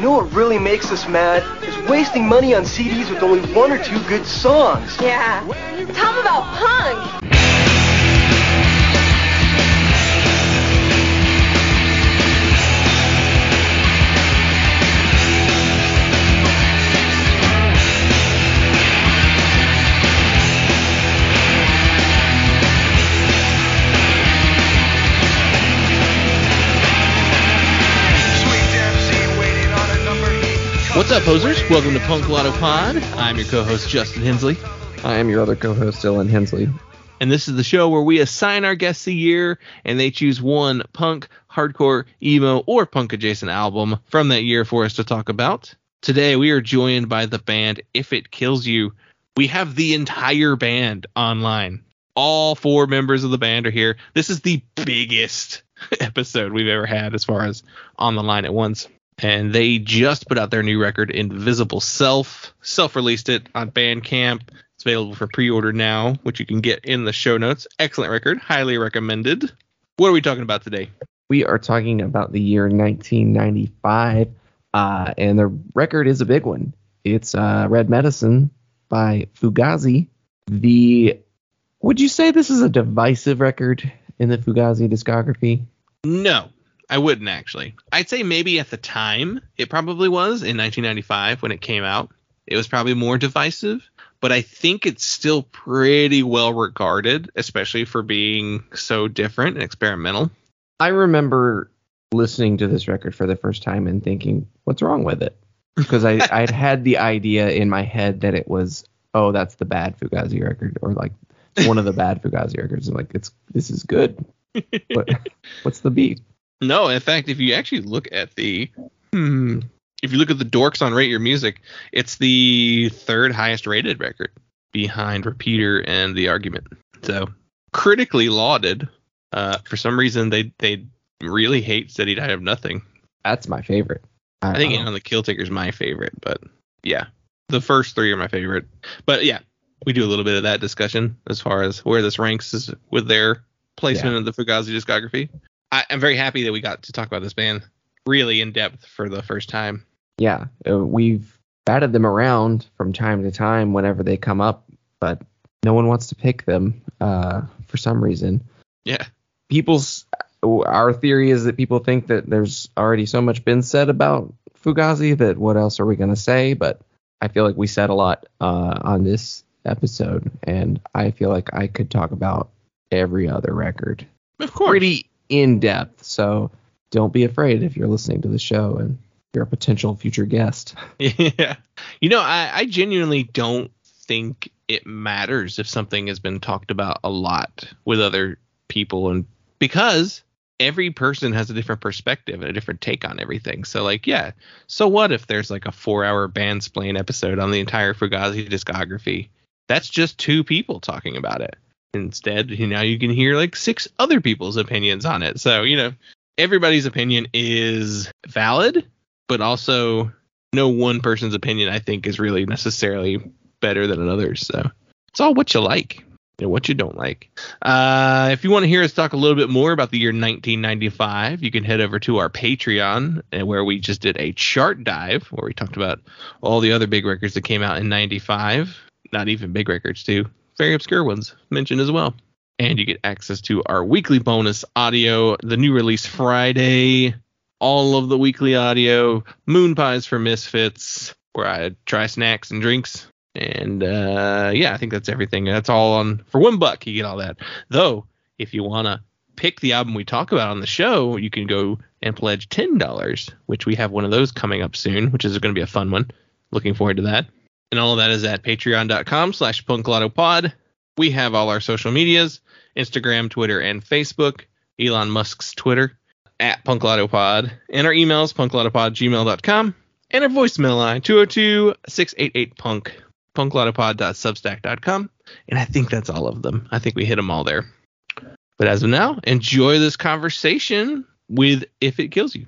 You know what really makes us mad? Is wasting money on CDs with only one or two good songs. Yeah. Tell them about punk. What's up, posers? Welcome to Punk Lotto Pod. I'm your co-host Justin Hensley, I am your other co-host, Dylan Hensley. and this is the show where we assign our guests a year, and they choose one punk, hardcore, emo, or punk-adjacent album from that year for us to talk about. Today, we are joined by the band If It Kills You. We have the entire band online. All four members of the band are here. This is the biggest episode we've ever had as far as on the line at once. And they just put out their new record, Invisible Self. Self released it on Bandcamp. It's available for pre order now, which you can get in the show notes. Excellent record. Highly recommended. What are we talking about today? We are talking about the year 1995, uh, and the record is a big one. It's uh, Red Medicine by Fugazi. The would you say this is a divisive record in the Fugazi discography? No, I wouldn't actually. I'd say maybe at the time it probably was in 1995 when it came out. It was probably more divisive, but I think it's still pretty well regarded, especially for being so different and experimental. I remember listening to this record for the first time and thinking, "What's wrong with it?" Because I I'd had the idea in my head that it was, oh, that's the bad Fugazi record, or like one of the bad Fugazi records. I'm like, it's this is good. But what's the beat? No, in fact, if you actually look at the hmm, if you look at the dorks on Rate Your Music, it's the third highest rated record behind Repeater and The Argument. So critically lauded. Uh, for some reason, they they really hate Steady Diet of Nothing. That's my favorite. I think don't- On the Kill Taker's my favorite, but yeah, the first three are my favorite. But yeah, we do a little bit of that discussion as far as where this ranks is with their placement Yeah. in the Fugazi discography. I, I'm very happy that we got to talk about this band really in depth for the first time. yeah, uh, we've batted them around from time to time whenever they come up, but no one wants to pick them uh, for some reason. Yeah, People's our theory is that people think that there's already so much been said about Fugazi that what else are we gonna say? But I feel like we said a lot uh, on this episode, and I feel like I could talk about every other record of course. pretty in depth. So don't be afraid if you're listening to the show and you're a potential future guest. Yeah. You know, I, I genuinely don't think it matters if something has been talked about a lot with other people and because every person has a different perspective and a different take on everything. So like, yeah. So what if there's like a four hour Bandsplain episode on the entire Fugazi discography? That's just two people talking about it. Instead, know, you can hear like six other people's opinions on it. So, you know, everybody's opinion is valid, but also no one person's opinion I think is really necessarily better than another's. So it's all what you like and what you don't like. Uh, if you want to hear us talk a little bit more about the year 1995, you can head over to our Patreon, and where we just did a chart dive where we talked about all the other big records that came out in 95. Not even big records, too. Very obscure ones mentioned as well. And you get access to our weekly bonus audio, the new release Friday, all of the weekly audio, Moon Pies for Misfits, where I try snacks and drinks. And uh, yeah, I think that's everything. That's all on for one buck. You get all that. Though, if you wanna pick the album we talk about on the show, you can go and pledge ten dollars, which we have one of those coming up soon, which is going to be a fun one. Looking forward to that. And all of that is at patreon.com slash punklottopod. We have all our social medias, Instagram, Twitter, and Facebook. Elon Musk's Twitter at punklottopod. And our emails, punklottopod@gmail.com. And our voicemail line, 202-688-PUNK, punklottopod.substack.com. And I think that's all of them. I think we hit them all there. But as of now, enjoy this conversation with If It Kills You.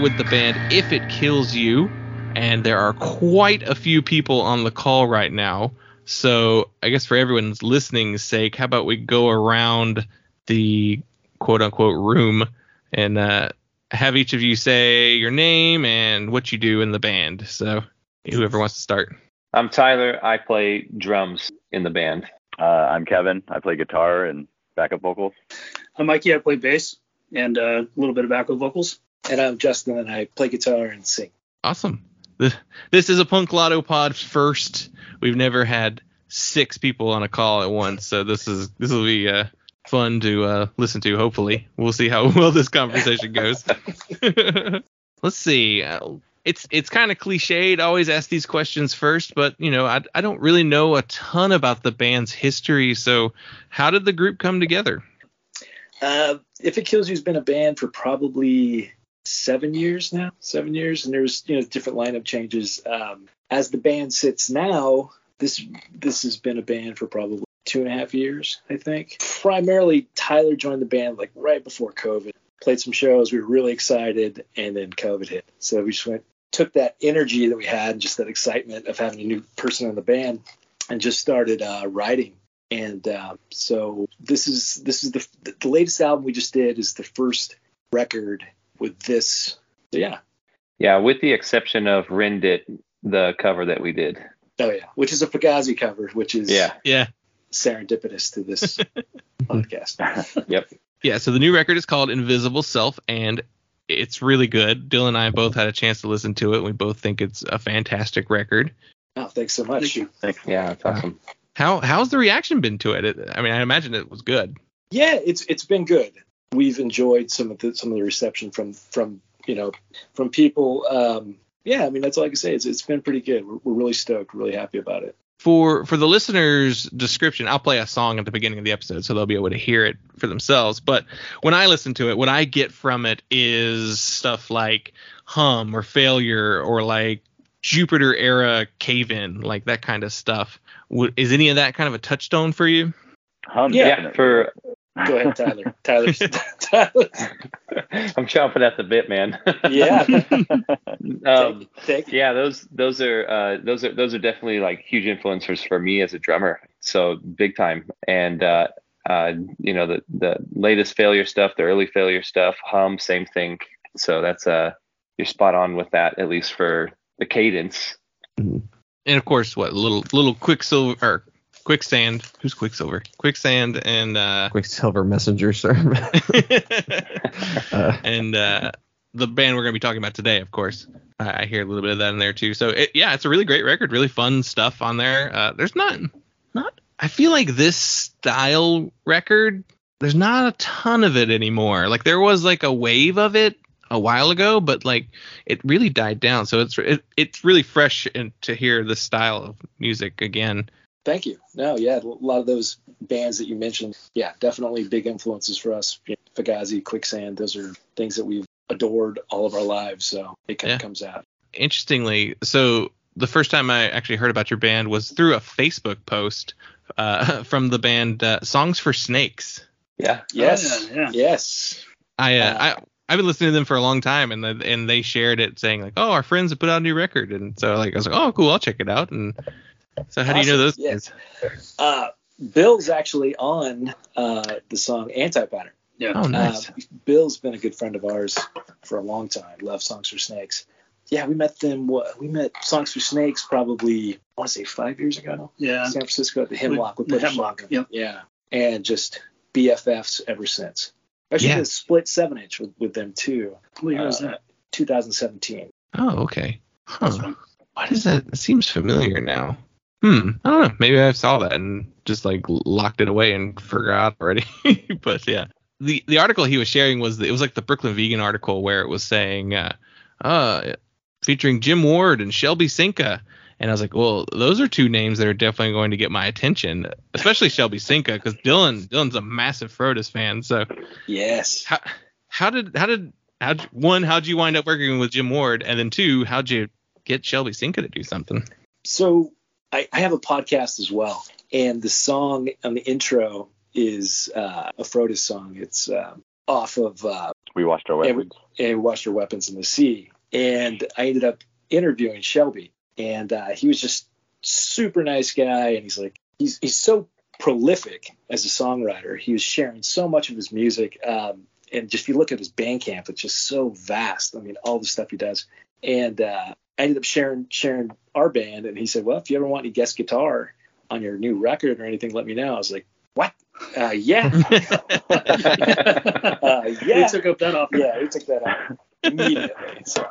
With the band If It Kills You, and there are quite a few people on the call right now. So I guess for everyone's listening's sake, how about we go around the quote unquote room and uh, have each of you say your name and what you do in the band. So whoever wants to start. I'm Tyler. I play drums in the band. Uh, I'm Kevin. I play guitar and backup vocals. I'm Mikey. I play bass and uh, a little bit of backup vocals. And I'm Justin, and I play guitar and sing. Awesome. This, is a Punk Lotto Pod first. We've never had six people on a call at once, so this is this will be uh, fun to uh, listen to. Hopefully, we'll see how well this conversation goes. Let's see. Uh, it's it's kind of cliched to always ask these questions first, but you know I I don't really know a ton about the band's history. So how did the group come together? Uh, if it kills you's been a band for probably seven years now, seven years, and there's you know different lineup changes. Um, as the band sits now, this this has been a band for probably two and a half years, I think. Primarily, Tyler joined the band like right before COVID. Played some shows, we were really excited, and then COVID hit. So we just went, took that energy that we had, and just that excitement of having a new person in the band, and just started uh, writing. And uh, so this is this is the the latest album we just did is the first record with this. So yeah. Yeah, with the exception of Rend It, the cover that we did. Oh yeah, which is a Fugazi cover, which is Yeah. Yeah. serendipitous to this podcast. Yep. Yeah, so the new record is called Invisible Self, and it's really good. Dylan and I both had a chance to listen to it. We both think it's a fantastic record. Oh, thanks so much. Thank you. Yeah, it's awesome. How how's the reaction been to it? it? I mean, I imagine it was good. Yeah, it's it's been good. We've enjoyed some of the some of the reception from from you know from people. Um, yeah, I mean that's all I can say. It's it's been pretty good. We're, we're really stoked, really happy about it. For for the listeners' description, I'll play a song at the beginning of the episode so they'll be able to hear it for themselves. But when I listen to it, what I get from it is stuff like hum or failure or like Jupiter era cave in, like that kind of stuff. Is any of that kind of a touchstone for you? Hum, Yeah, definitely. For Go ahead, Tyler. Tyler. Tyler. I'm chomping at the bit, man. Yeah. um, Take, take. yeah, those those are uh, those are those are definitely like huge influencers for me as a drummer. So big time. And uh, uh, you know the the latest failure stuff, the early failure stuff, hum, same thing. So that's uh you're spot on with that at least for the cadence. And of course, what little little Quicksilver or Quicksand? Who's Quicksilver? Quicksand and uh, Quicksilver Messenger, sir. uh, and uh, the band we're going to be talking about today, of course. I, I hear a little bit of that in there too. So it, yeah, it's a really great record, really fun stuff on there. Uh, there's not not. I feel like this style record, there's not a ton of it anymore. Like there was like a wave of it a while ago, but like it really died down. So it's it, it's really fresh and to hear this style of music again. Thank you. No, yeah, a lot of those bands that you mentioned, yeah, definitely big influences for us. You know, Fugazi, Quicksand, those are things that we've adored all of our lives. So it kind Yeah. of comes out. interestingly, so the first time I actually heard about your band was through a Facebook post uh, from the band uh, Songs for Snakes. Yeah. Yes. yeah, yeah. Yes. I, uh, Uh, I I've been listening to them for a long time, and the, and they shared it saying like, oh, our friends have put out a new record, and so like I was like, oh, cool, I'll check it out. And so how do you know those yeah. guys? Uh, Bill's actually on uh, the song Anti Pattern. Yeah. Oh, nice. Uh, Bill's been a good friend of ours for a long time. Love Songs for Snakes. Yeah, we met them. What we met Songs for Snakes probably I want to say five years ago. Yeah. San Francisco at the Hemlock with The Butch Hemlock, yep. Yeah, and just BFFs ever since. Actually, Yeah. did a split seven inch with, with them too. What year was Uh, that? 2017. Oh, okay. That's Huh. fun. Why does that? It seems familiar now. Hmm. I don't know. Maybe I saw that and just like locked it away and forgot already. but yeah, the the article he was sharing was it was like the Brooklyn Vegan article where it was saying, uh, uh, featuring Jim Ward and Shelby Cinca. And I was like, well, those are two names that are definitely going to get my attention, especially Shelby Cinca, because Dylan Dylan's a massive Frodus fan. So Yes. how how did how did how one how'd you wind up working with Jim Ward, and then two how'd you get Shelby Cinca to do something? So I, I have a podcast as well, and the song on the intro is uh, a Frodus song. It's um, off of uh, We watched our and we, weapons. and we washed our weapons in the sea. And I ended up interviewing Shelby, and uh, he was just super nice guy. And he's like, he's he's so prolific as a songwriter. He was sharing so much of his music. Um, and just if you look at his Bandcamp, it's just so vast. I mean, all the stuff he does. And uh, I ended up sharing sharing our band, and he said, "Well, if you ever want any guest guitar on your new record or anything, let me know." I was like, "What? Uh, yeah, uh, We yeah, took up that offer. yeah." We took that out immediately. So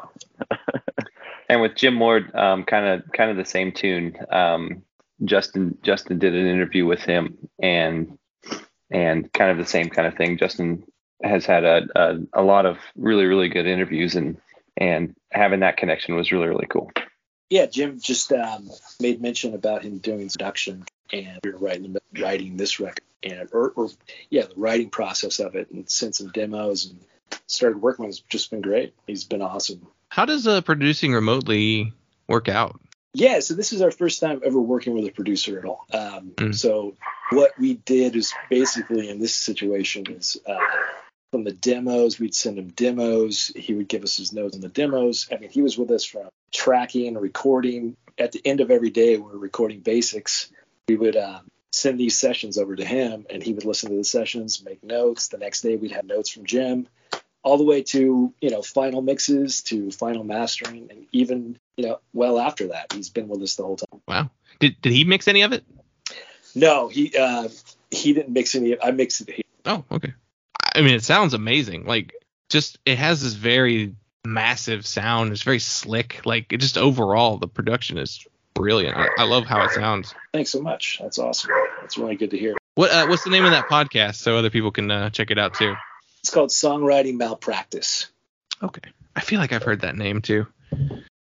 And with Jim Ward, um, kind of kind of the same tune. Um, Justin Justin did an interview with him, and and kind of the same kind of thing. Justin has had a a, a lot of really really good interviews, and and having that connection was really really cool. yeah, Jim just um, made mention about him doing production and we were writing writing this record and or, or yeah, the writing process of it and sent some demos and started working with. Him. It's just been great. He's been awesome. How does uh, producing remotely work out? Yeah, so this is our first time ever working with a producer at all. Um, Mm. So what we did is basically in this situation is uh, from the demos, we'd send him demos. He would give us his notes on the demos. I mean, he was with us from tracking, recording. At the end of every day, we were recording basics. We would uh, send these sessions over to him, and he would listen to the sessions, make notes. The next day, we'd have notes from Jim all the way to you know final mixes to final mastering and even you know well after that he's been with us the whole time Wow. Did did he mix any of it? no he uh he didn't mix any of it. i mixed it Oh, okay. I mean, it sounds amazing. Like, just it has this very massive sound. It's very slick. Like, it just overall, the production is brilliant. I, I love how it sounds. thanks so much that's awesome that's really good to hear What uh, what's the name of that podcast so other people can uh, check it out too? it's called songwriting malpractice Okay. I feel like I've heard that name too.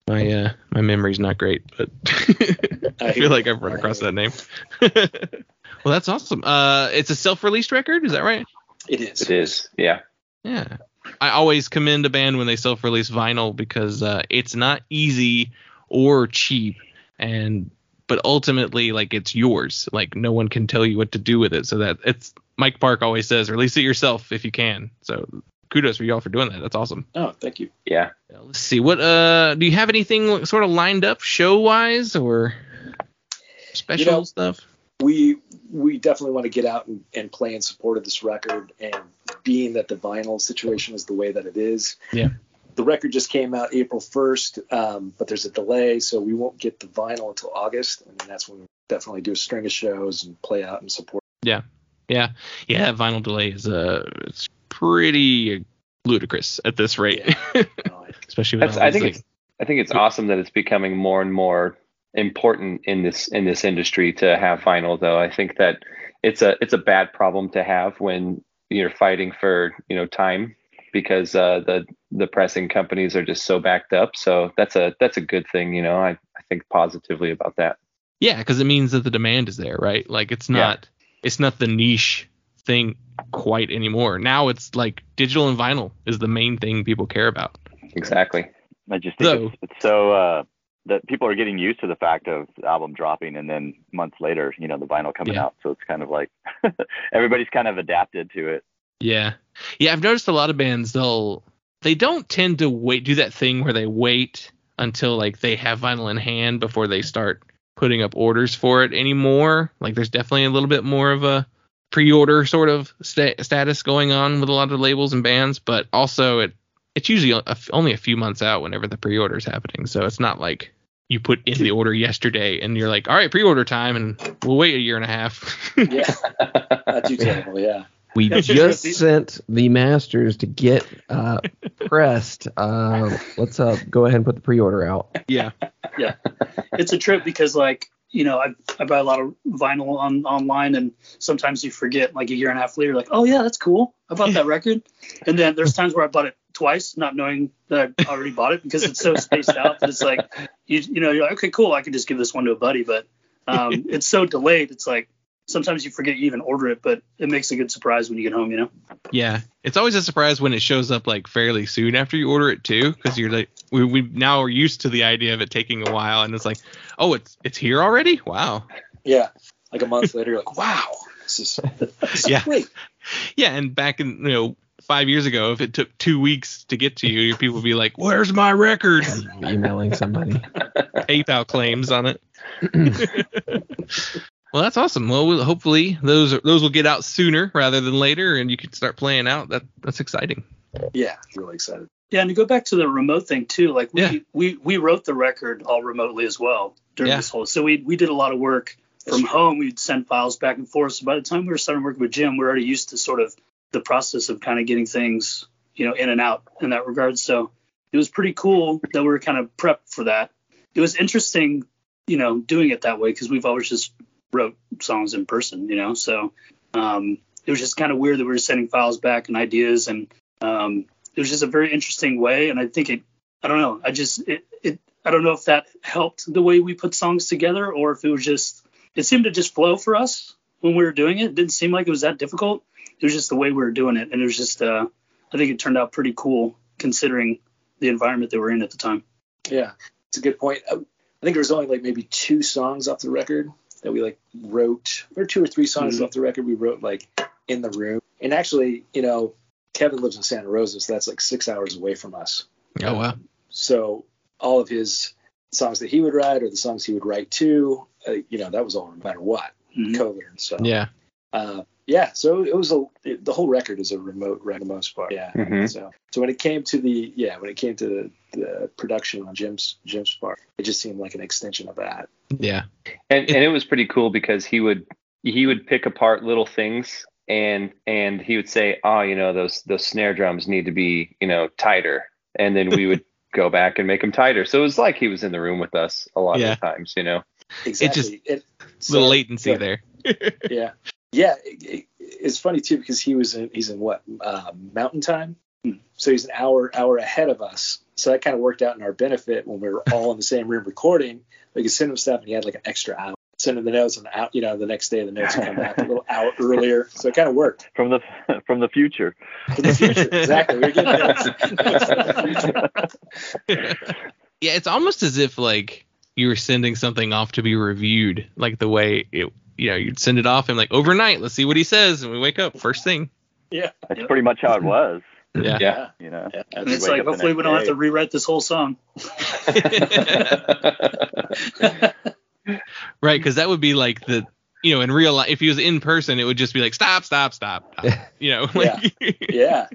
My uh my memory's not great, but I feel like I've run across that name. well, that's awesome. Uh, it's a self-released record, is that right? It is It is, yeah. Yeah. I always commend a band when they self-release vinyl because uh, it's not easy or cheap, and but ultimately, like it's yours. Like no one can tell you what to do with it. So that it's Mike Park always says, release it yourself if you can. So kudos for y'all for doing that. That's awesome. oh thank you Yeah. Yeah, let's see. What uh do you have anything sort of lined up show wise or special You know- stuff? we we definitely want to get out and, and play in support of this record and being that the vinyl situation is the way that it is Yeah. the record just came out april 1st um, but there's a delay so we won't get the vinyl until august and that's when we definitely do a string of shows and play out and support Yeah. Yeah. Yeah, vinyl delay is uh it's pretty ludicrous at this rate. Especially with That's, I think like- it's I think it's awesome that it's becoming more and more important in this in this industry to have vinyl though. I think that it's a it's a bad problem to have when you're fighting for, you know, time because uh, the the pressing companies are just so backed up. So that's a that's a good thing, you know. I, I think positively about that. Yeah, because it means that the demand is there, right? Like it's Yeah. not it's not the niche thing quite anymore. Now it's like digital and vinyl is the main thing people care about. Exactly. I just think So- it's, it's so uh, that people are getting used to the fact of the album dropping and then months later, you know, the vinyl coming Yeah. out. So it's kind of like everybody's kind of adapted to it. Yeah. Yeah, I've noticed a lot of bands they'll they don't tend to wait do that thing where they wait until like they have vinyl in hand before they start putting up orders for it anymore. Like there's definitely a little bit more of a pre-order sort of sta- status going on with a lot of labels and bands, but also it it's usually a f only a few months out whenever the pre-order is happening. So it's not like you put in the order yesterday and you're like, all right, pre-order time, and we'll wait a year and a half. yeah not too terrible yeah We That's just sent the masters to get uh, pressed. Uh, let's uh, go ahead and put the pre-order out. Yeah, yeah. it's a trip because like you know I, I buy a lot of vinyl on online and sometimes you forget like a year and a half later like oh yeah that's cool I bought that record and then there's times where I bought it twice not knowing that I already bought it because it's so spaced out that it's like you you know you're like okay cool I can just give this one to a buddy but um, it's so delayed it's like sometimes you forget you even order it but it makes a good surprise when you get home you know Yeah, it's always a surprise when it shows up like fairly soon after you order it too, because you're like we we now are used to the idea of it taking a while, and it's like, oh, it's it's here already. Wow. yeah like a month later you're like wow this is, this is Yeah. great Yeah, and back in you know five years ago, if it took two weeks to get to you, your people would be like, "Where's my record?" Emailing somebody. PayPal claims on it. well, that's awesome. Well, we'll hopefully those are, those will get out sooner rather than later, and you can start playing out. That that's exciting. Yeah, really excited. Yeah, and to go back to the remote thing too, like we Yeah. we, we wrote the record all remotely as well during Yeah. this whole. So we we did a lot of work from home. We'd send files back and forth. So by the time we were starting working with Jim, we are already used to sort of the process of kind of getting things you know in and out in that regard. So it was pretty cool that we were kind of prepped for that. It was interesting, you know, doing it that way because we've always just wrote songs in person, you know. So um, it was just kind of weird that we were sending files back and ideas and um, it was just a very interesting way and i think it i don't know i just it, it i don't know if that helped the way we put songs together or if it was just it seemed to just flow for us when we were doing it it didn't seem like it was that difficult it was just the way we were doing it and it was just uh i think it turned out pretty cool considering the environment that we're in at the time Yeah, it's a good point. I, I think there was only like maybe two songs off the record that we like wrote, or two or three songs Mhm. off the record we wrote like in the room. And actually, you know, Kevin lives in Santa Rosa, so that's like six hours away from us. Oh wow. So all of his songs that he would write or the songs he would write to, uh, you know, that was all no matter what, Mhm. COVID and stuff. Yeah. Uh, yeah. So it was a it, the whole record is a remote record for the most part. Yeah. Mhm. So so when it came to the yeah when it came to the, the production on Jim's Jim's part, it just seemed like an extension of that. Yeah. and and it was pretty cool because he would he would pick apart little things and and he would say oh you know those those snare drums need to be you know tighter and then we would go back and make them tighter so it was like he was in the room with us a lot Yeah. of times you know Exactly. It Little so- latency yeah, there. Yeah. Yeah. It, it, it's funny too because he was in he's in what uh, Mountain Time, so he's an hour hour ahead of us. So that kind of worked out in our benefit when we were all in the same room recording. We could send him stuff and he had like an extra hour. Send him the notes and out, you know, the next day the notes would come back a little hour earlier. So it kind of worked. from the from the future. From the future, exactly. We were getting notes. yeah, it's almost as if like you were sending something off to be reviewed, like the way it, you know, you'd send it off and like overnight, let's see what he says, and we wake up first thing. yeah. That's pretty much how it was. Yeah. yeah You know. Yeah. You it's like hopefully we don't have to rewrite this whole song right, because that would be like the, you know, in real life, if he was in person, it would just be like stop, stop, stop, stop. you know, like Yeah.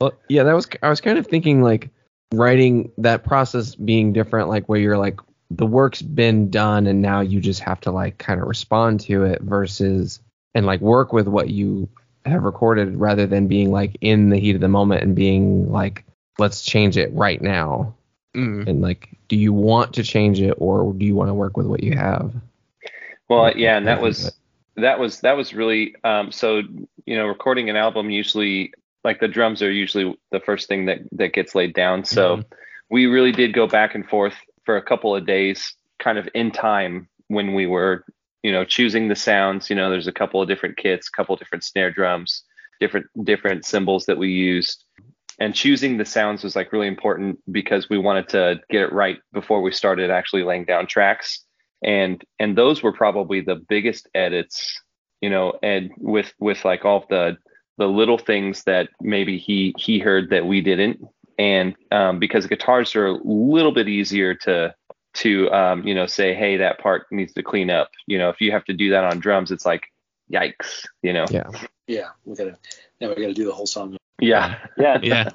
Well, yeah, that was I was kind of thinking like writing that process being different, like where you're like the work's been done and now you just have to like kind of respond to it versus and like work with what you have recorded rather than being like in the heat of the moment and being like let's change it right now. Mm. and like do you want to change it or do you want to work with what you have? Well yeah and that was that was that was really um so you know recording an album usually like the drums are usually the first thing that that gets laid down. So we really did go back and forth for a couple of days kind of in time when we were you know choosing the sounds. You know there's a couple of different kits a couple of different snare drums different different cymbals that we used. And choosing the sounds was like really important because we wanted to get it right before we started actually laying down tracks. And and those were probably the biggest edits you know and with with like all the the little things that maybe he he heard that we didn't and um, because guitars are a little bit easier to to um, you know say hey that part needs to clean up you know if you have to do that on drums it's like yikes you know yeah Yeah. We gotta now we gotta do the whole song. yeah Yeah. Yeah.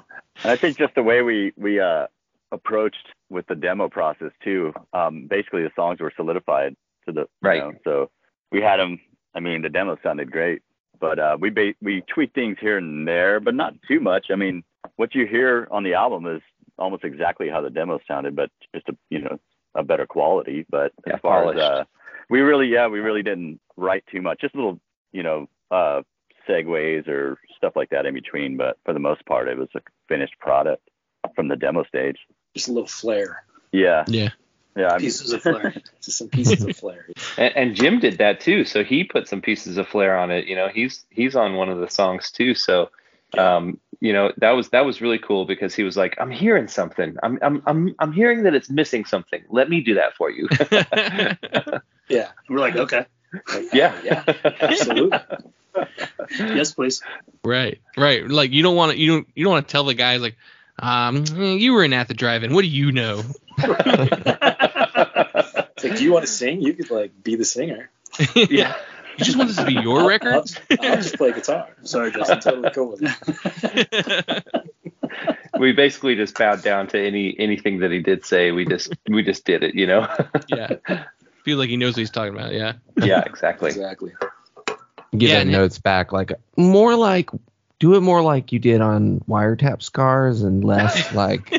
I think just the way we we uh, approached with the demo process too. Um, basically, the songs were solidified to the you Right. know, so we had them. I mean, the demo sounded great, but uh, we ba- we tweaked things here and there, but not too much. I mean, what you hear on the album is almost exactly how the demo sounded, but just a you know a better quality. But Yeah, as far polished. as uh, we really yeah we really didn't write too much, just little you know uh, segues or stuff like that in between. But for the most part, it was a finished product from the demo stage. Just a little flair. Yeah, Yeah. yeah. I mean, pieces of flair Just some pieces of flair. and, and jim did that too so he put some pieces of flair on it you know he's he's on one of the songs too so um you know that was that was really cool because he was like i'm hearing something i'm i'm i'm, I'm hearing that it's missing something let me do that for you Yeah. we're like okay yeah Yeah. Absolutely. yes please Right, right. Like you don't want to you don't you don't want to tell the guys like, um, you were in at the drive-in. What do you know? It's like, do you want to sing? You could like be the singer. Yeah. You just want this to be your record? I'll, I'll just play guitar. Sorry, Justin. Totally cool with it. we basically just bowed down to any anything that he did say. We just we just did it, you know. yeah. Feel like he knows what he's talking about. Yeah. yeah, exactly. Exactly. Give Yeah, that and- notes back like more like do it more like you did on wiretap scars and less like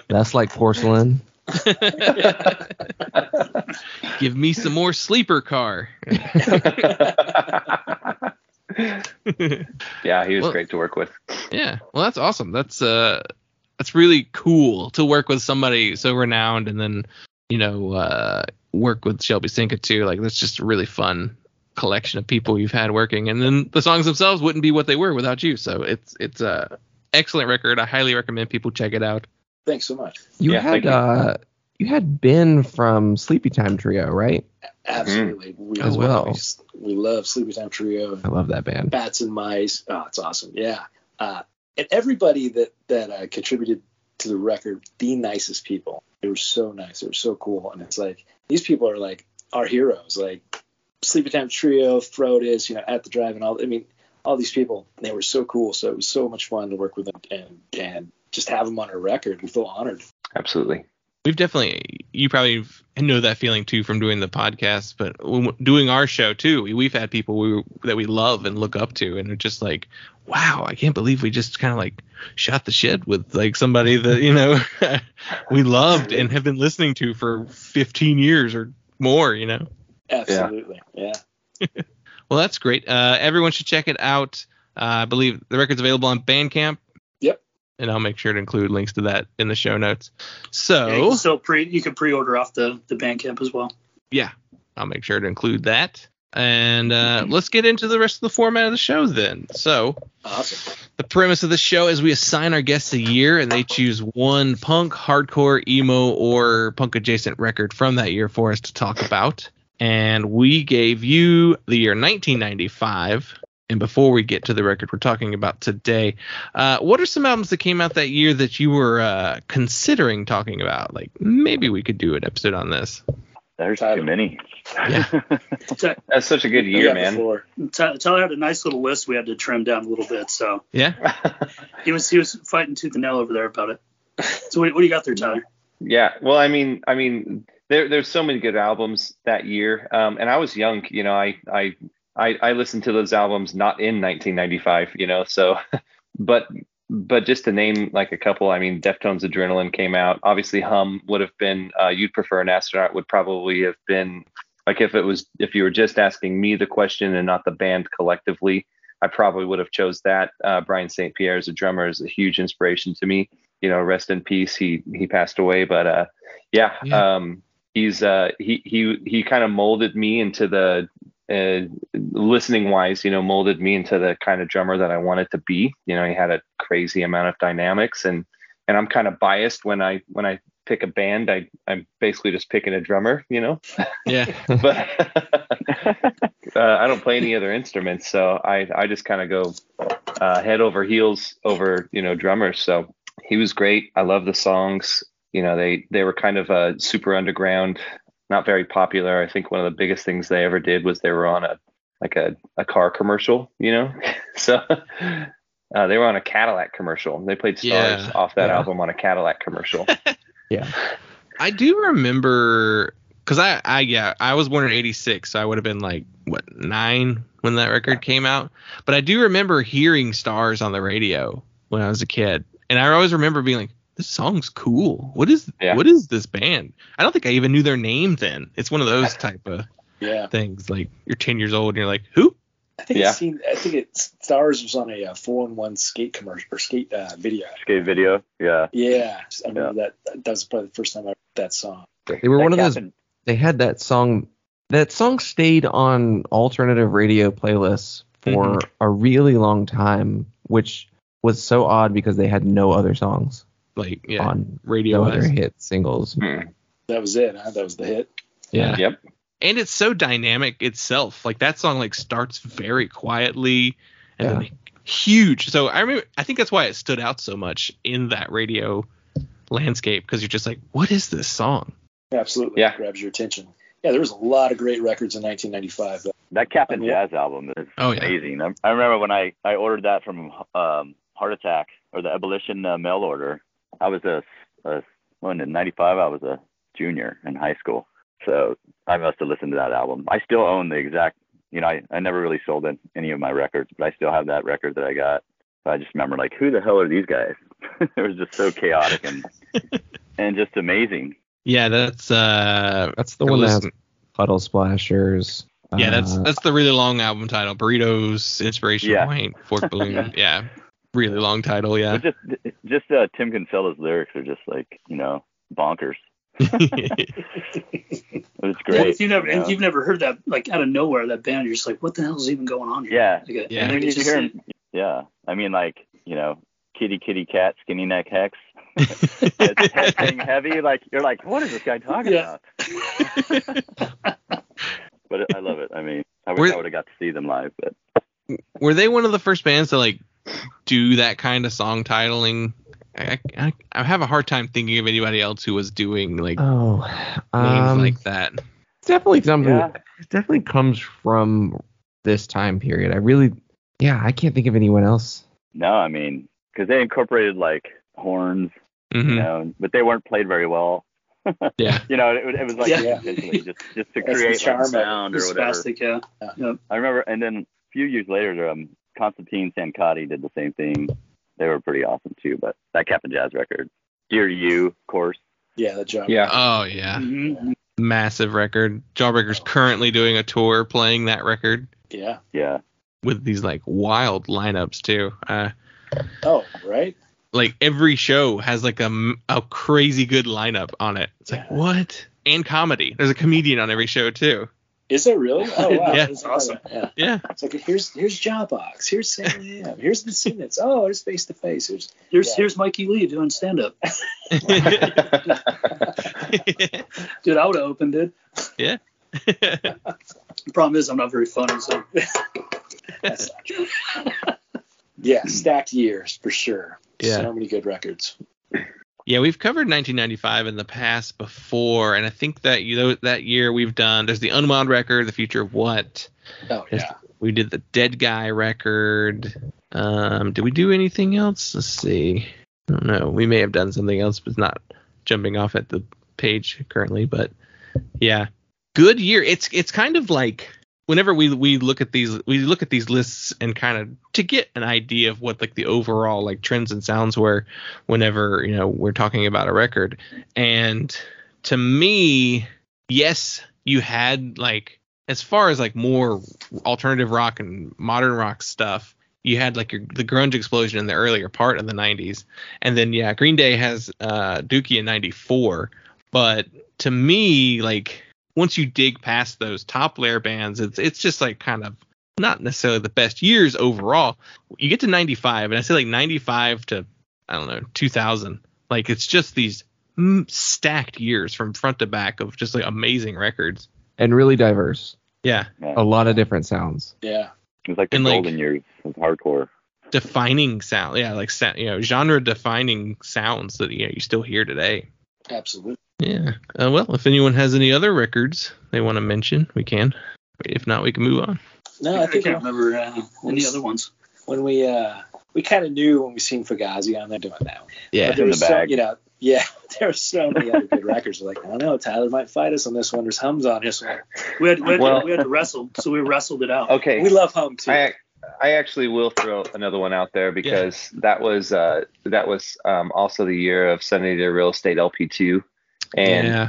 less like porcelain. Give me some more sleeper car. yeah, he was Well- great to work with. Yeah. Well, that's awesome. That's uh that's really cool to work with somebody so renowned and then, you know, uh work with Shelby Cinca too. Like that's just a really fun collection of people you've had working. And then the songs themselves wouldn't be what they were without you. So it's it's a excellent record. I highly recommend people check it out. Thanks so much. You Yeah, had thank you. uh you had Ben from Sleepy Time Trio, right? Absolutely. We As well. We, we love Sleepy Time Trio. I love that band. Bats and Mice. Oh, it's awesome. Yeah. Uh, and everybody that that uh, contributed to the record, the nicest people. They were so nice. They were so cool. And it's like these people are like our heroes. Like Sleepy Time Trio, Frodus, you know, at the drive and all. I mean, all these people. They were so cool. So it was so much fun to work with them and and just have them on our record. We feel honored. Absolutely. We've definitely, you probably know that feeling too from doing the podcast, but doing our show too, we, we've had people we, that we love and look up to, and it's just like, wow, I can't believe we just kind of like shot the shit with like somebody that you know we loved and have been listening to for 15 years or more, you know. Absolutely. Yeah. Well, that's great. Uh, everyone should check it out. Uh, I believe the record's available on Bandcamp. And I'll make sure to include links to that in the show notes. Yeah, you So pre you can pre-order off the the Bandcamp as well. yeah, I'll make sure to include that. And uh, let's get into the rest of the format of the show then. So Awesome. the premise of the show is we assign our guests a year and they choose one punk, hardcore, emo, or punk adjacent record from that year for us to talk about. And we gave you the year 1995. And before we get to the record we're talking about today, uh, what are some albums that came out that year that you were uh, considering talking about? Like maybe we could do an episode on this. There's Tyler. too many. Ty- That's such a good year, man. floor. Ty- Tyler had a nice little list we had to trim down a little bit, so Yeah. he was he was fighting tooth and nail over there about it. So what, what do you got there, Tyler? Yeah, well, I mean, I mean, there there's so many good albums that year, um, and I was young, you know, I I I, I listened to those albums not in 1995, you know, so, but but just to name like a couple, I mean, Deftones Adrenaline came out. Obviously, Hum would have been. Uh, You'd prefer an astronaut would probably have been like if it was if you were just asking me the question and not the band collectively. I probably would have chose that. Uh, Bryan St. Pere as a drummer is a huge inspiration to me. You know, rest in peace. He he passed away, but uh, yeah, Yeah. um, he's uh, he he he kind of molded me into the uh, listening wise, you know, molded me into the kind of drummer that I wanted to be. You know, he had a crazy amount of dynamics, and and I'm kind of biased when I when I pick a band. I I'm basically just picking a drummer, you know, Yeah. but uh, I don't play any other instruments, so I I just kind of go uh, head over heels over you know drummers. So he was great. I love the songs. You know, they they were kind of a super underground, not very popular. I think one of the biggest things they ever did was they were on a like a, a car commercial. You know, so. Uh, they were on a Cadillac commercial. They played stars Yeah, off that yeah. album on a Cadillac commercial. Yeah. I do remember because I, I yeah I was born in '86, so I would have been like what nine when that record came out. But I do remember hearing Stars on the radio when I was a kid, and I always remember being like, "This song's cool. What is Yeah. what is this band?" I don't think I even knew their name then. It's one of those type of Yeah. things. Like you're 10 years old and you're like, "Who?" I think Yeah. it's seen. I think it Stars was on a uh, four in one skate commercial or skate uh, video. Skate video. Yeah. Yeah, I remember that. That was probably the first time I heard that song. They were That one of those Captain- they had that song that song stayed on alternative radio playlists for Mhm. a really long time, which was so odd because they had no other songs Like yeah, on radio. no other hit singles. Hmm. That was it. Huh? That was the hit. Yeah. Yep. and it's so dynamic itself. Like that song like starts very quietly and then Yeah. huge. So I remember I think that's why it stood out so much in that radio landscape because you're just like, what is this song? Absolutely. Yeah. It grabs your attention. Yeah, there was a lot of great records in 1995. though. That Cap'n And Jazz album is Oh, yeah. amazing. I, I remember when I, I ordered that from um, Heart Attack or the Ebullition uh, mail order. I was a, a when in '95 I was a junior in high school, so I must have listened to that album. I still own the exact. You know, I, I never really sold in any of my records, but I still have that record that I got. I just remember like, who the hell are these guys? it was just so chaotic and and just amazing. Yeah, that's uh That's the one that puddle splashers. yeah, that's uh, that's the really long album title. Burritos, Inspiration Yeah. Point, Fork Balloon. yeah. Really long title, yeah. But just just uh, Tim Kinsella's lyrics are just like you know bonkers. It's Yeah, great. if you never, you know? you've never heard that like out of nowhere that band, you're just like, what the hell is even going on here? Yeah. Like, uh, Yeah. I I mean, you it's just hear 'em- yeah. I mean, like you know, kitty kitty cat, skinny neck hex. it's head heavy. Like you're like, what is this guy talking Yeah. about? but I love it. I mean, I wish I would have got to see them live, but Were they one of the first bands to like do that kind of song titling? I, I, I have a hard time thinking of anybody else who was doing like oh, names um, like that. it's definitely something. Yeah. It definitely comes from this time period. I really, yeah, I can't think of anyone else. no, I mean, because they incorporated like horns, Mhm. you know, but they weren't played very well. Yeah. You know, it, it was like Yeah. intentionally just just to That's the create charm like it. sound or whatever. spastic, yeah. Yep. I remember, and then a few years later, um, Constantine Sankathi did the same thing. They were pretty awesome too. But that Cap'n Jazz record, Dear You, of course. Yeah, the job. Yeah. Oh yeah. Mhm. Massive record. Jawbreaker's currently doing a tour playing that record Yeah. Yeah, with these like wild lineups too. Uh Oh, right. like every show has like a, a crazy good lineup on it. It's like what? And comedy. There's a comedian on every show too. Is it really? Oh wow, Yeah. that's awesome. Yeah. Yeah. It's like here's here's Jawbox, here's Sam Ham, here's the Cynics. Oh, there's face to face. Here's Here's Yeah. here's Mikey Lee doing stand up. Dude, I would have opened it. yeah. The problem is I'm not very funny, so that's not true. yeah, stacked years for sure. Yeah. So many good records. Yeah, we've covered 1995 in the past before, and I think that you know that year we've done. There's the Unwound record, the future of what. Oh yeah. We did the Deadguy record. Um, did we do anything else? Let's see. I don't know. We may have done something else, but not jumping off at the page currently. But yeah, good year. It's it's kind of like whenever we we look at these we look at these lists and kind of to get an idea of what like the overall like trends and sounds were whenever you know we're talking about a record. And to me yes you had like as far as like more alternative rock and modern rock stuff you had like your the grunge explosion in the earlier part of the 90s and then yeah green day has uh dookie in 94 but to me like once you dig past those top layer bands it's it's just like kind of not necessarily the best years overall you get to 95 and i say like 95 to i don't know 2000 like it's just these stacked years from front to back of just like amazing records And really diverse. yeah A lot of different sounds. Yeah. it was like the And, like- golden years of hardcore. defining sound yeah like you know genre defining sounds that you know you still hear today Absolutely. Yeah uh, well if anyone has any other records they want to mention we can if not we can move on No, I, I think can't remember uh, any other ones. when we uh we kind of knew when we seen Fugazi on there doing that. One. yeah But there In was the so, bag. you know, yeah, there were so many other good records. We're like, I don't know, Tyler might fight us on this one. There's hums on this one. We had we had, Well- to, we had to wrestle, so we wrestled it out. Okay. We love hum too. I I actually will throw another one out there because that was uh that was um also the year of Sunny Day Real Estate LP2 and yeah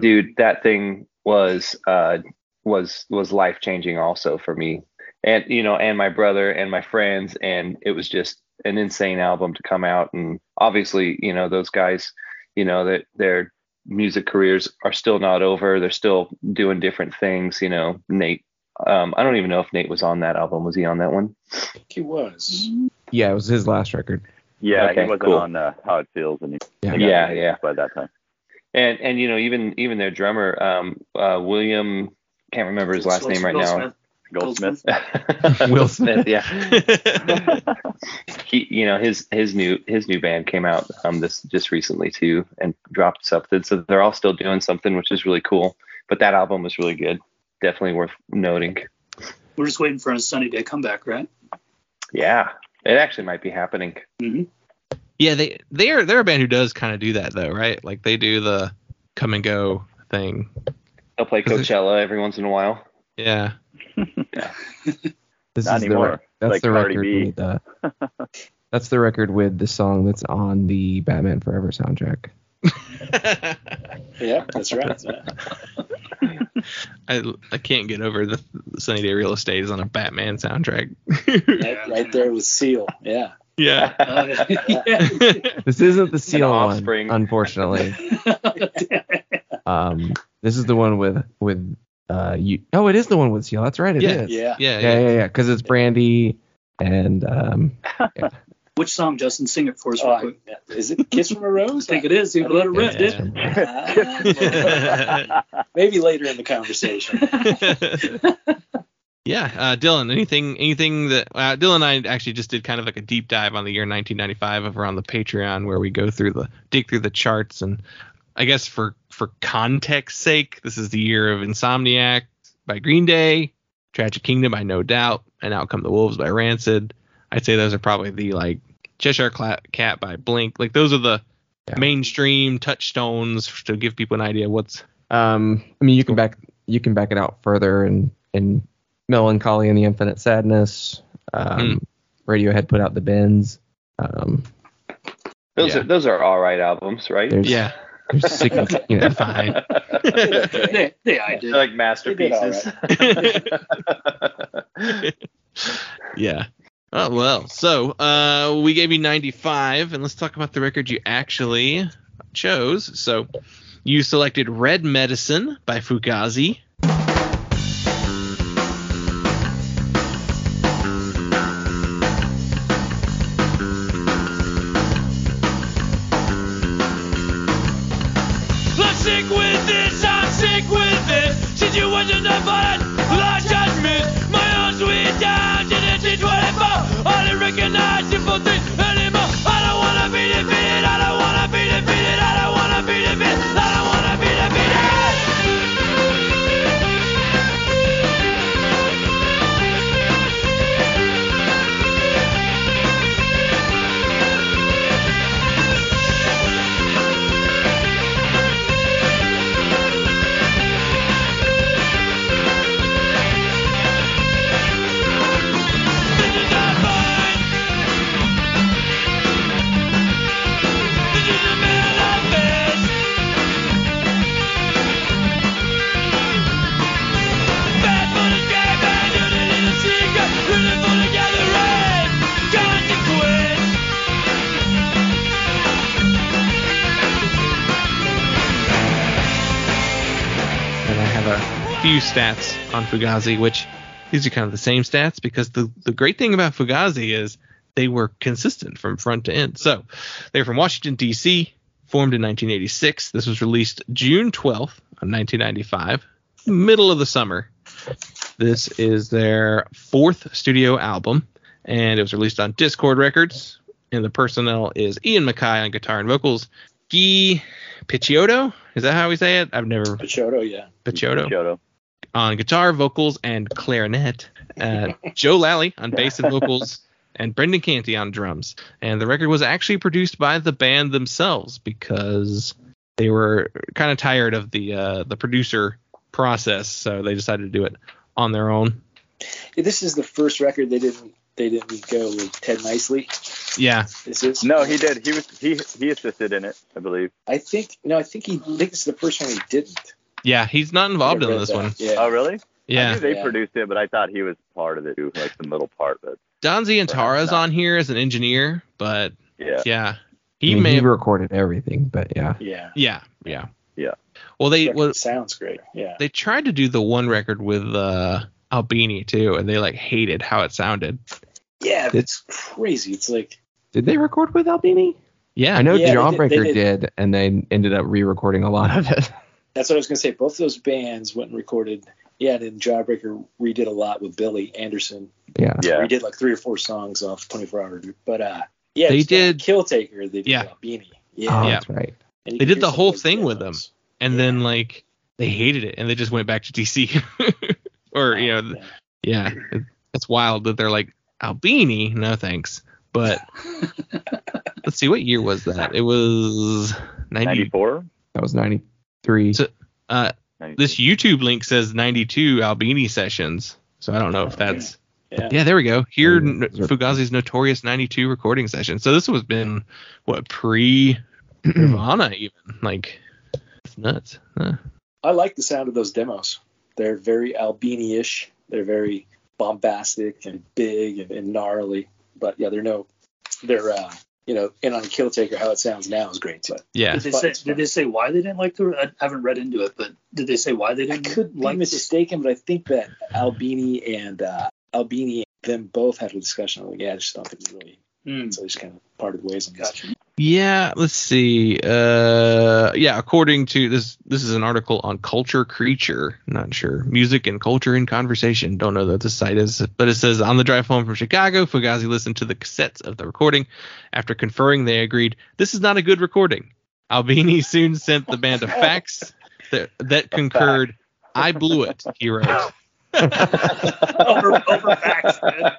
dude that thing was uh was was life changing also for me and you know and my brother and my friends and it was just an insane album to come out and obviously you know those guys you know that their music careers are still not over they're still doing different things you know Nate um I don't even know if Nate was on that album was he on that one I think he was. Yeah, it was his last record. Yeah, Okay, he wasn't cool. on uh, How It Feels, and he, Yeah. they got Yeah, yeah. by that time. And and you know even even their drummer um uh William can't remember his last name right now. Goldsmith. Will Smith, yeah. he you know his his new his new band came out um this just recently too and dropped something so they're all still doing something which is really cool but that album was really good definitely worth noting We're just waiting for a sunny day comeback, right? yeah it actually might be happening Mm-hmm. Yeah, they they're they're a band who does kind of do that though, right? Like they do the come and go thing. they'll play Is it- Coachella every once in a while Yeah. This Not is anymore. rec- that's Like the Cardi record B. with uh, that's the record with the song that's on the Batman Forever soundtrack. Yeah, that's right. I I can't get over the Sunny Day Real Estate is on a Batman soundtrack. Right, right there with Seal. Yeah. Yeah. Uh, yeah. This isn't the Seal one, unfortunately. Um, this is the one with with uh you. Oh, it is the one with Seal. That's right. It is. Yeah. Yeah. Yeah. yeah, yeah, yeah. Because it's Brandy and um. Which song, Justin? Sing it for us Oh, real I- quick. is it Kiss from a Rose? I think it is. You let it rip, Yeah. dude. Ah, Maybe later in the conversation. Yeah, uh, Dylan. Anything, anything that uh, Dylan and I actually just did kind of like a deep dive on the year 1995 over on the Patreon, where we go through the dig through the charts, and I guess for for context sake, this is the year of Insomniac by Green Day, Tragic Kingdom by No Doubt, and Out Come the Wolves by Rancid. I'd say those are probably the like Cheshire Cat by Blink. Like those are the Yeah. mainstream touchstones to give people an idea what's Um, I mean, you can back you can back it out further and and melancholy and the infinite sadness. Um, Mm. Radiohead put out the bends. Um, those Yeah. are those are all right albums right there's yeah. there's significant, you know, Fine. they, they, I did. They're like did all masterpieces yeah. Oh well. So uh, we gave you 95, and let's talk about the record you actually chose. So you selected Red Medicine by Fugazi. Few stats on Fugazi, which these are kind of the same stats because the the great thing about Fugazi is they were consistent from front to end. So they're from Washington D.C., formed in 1986. This was released June 12th of 1995, middle of the summer. This is their fourth studio album, and it was released on Dischord Records. And the personnel is Ian MacKaye on guitar and vocals, Guy Picciotto. Is that how we say it? I've never Pachotto, yeah. Picciotto Shoto. On guitar, vocals, and clarinet. Uh, Joe Lally on bass and vocals, and Brendan Canty on drums. And the record was actually produced by the band themselves because they were kind of tired of the uh, the producer process, so they decided to do it on their own. Yeah, This is the first record they didn't they didn't go with Ted Niceley. Yeah, This is No, he did. He was he he assisted in it, I believe. I think no, I think he I think this is the first one he didn't. Yeah, he's not involved I in this that. one. Yeah. Oh, really? I Yeah, knew they Yeah. produced it, but I thought he was part of it too, like the middle part. But Don Zientara's on here as an engineer, but yeah, yeah, I he mean, may he have. recorded everything, but yeah. Yeah. Yeah, yeah, Yeah. Well, they Record well, sounds great. Yeah. they tried to do the one record with uh Albini too, and they like hated how it sounded. Yeah, it's crazy. It's like Did they record with Albini? Yeah. I know Yeah, they did- Jawbreaker did, did. and they ended up re-recording a lot of it. That's what I was gonna say. Both those bands went and recorded. Yeah, and then Jawbreaker redid a lot with Billy Anderson. Yeah. Yeah. We did like three or four songs off 24 Hour. But uh, yeah, They just on did- Kill Taker. They did Yeah. Albini. Oh, Yeah, Yeah. that's right. And They did the whole thing with them, and then like they hated it and they just went back to DC. or you know, Yeah. yeah, it- that's wild that they're like Albini, no thanks. But let's see, what year was that? It was 90. 94. That was 93. So- Uh, this YouTube link says 92 Albini sessions. So I don't know if that's Yeah. yeah. There we go. Here, Yeah, N- those are- Fugazi's notorious 92 recording session. So this was been what pre Nirvana even like. It's nuts. Huh. I like the sound of those demos. They're very Albini-ish. They're very bombastic and big and, and gnarly. But yeah, they're no, they're uh, you know, and on Kill Taker, how it sounds now is great too. Yeah. Did they say did they say why they didn't like the? I haven't read into it, but did they say why they didn't I could be like this? mistaken, but I think that Albini and uh, Albini them both had a discussion. Like, yeah, I just don't think we really. Hmm. So they just kind of parted ways on this. Gotcha. Yeah, let's see. Uh, yeah, according to this, this is an article on Culture Creature. Not sure. Music and culture in conversation. Don't know that the site is, but it says on the drive home from Chicago, Fugazi listened to the cassettes of the recording. After conferring, they agreed this is not a good recording. Albini soon sent the band a fax that, that concurred. I blew it. He wrote. over over fax, man.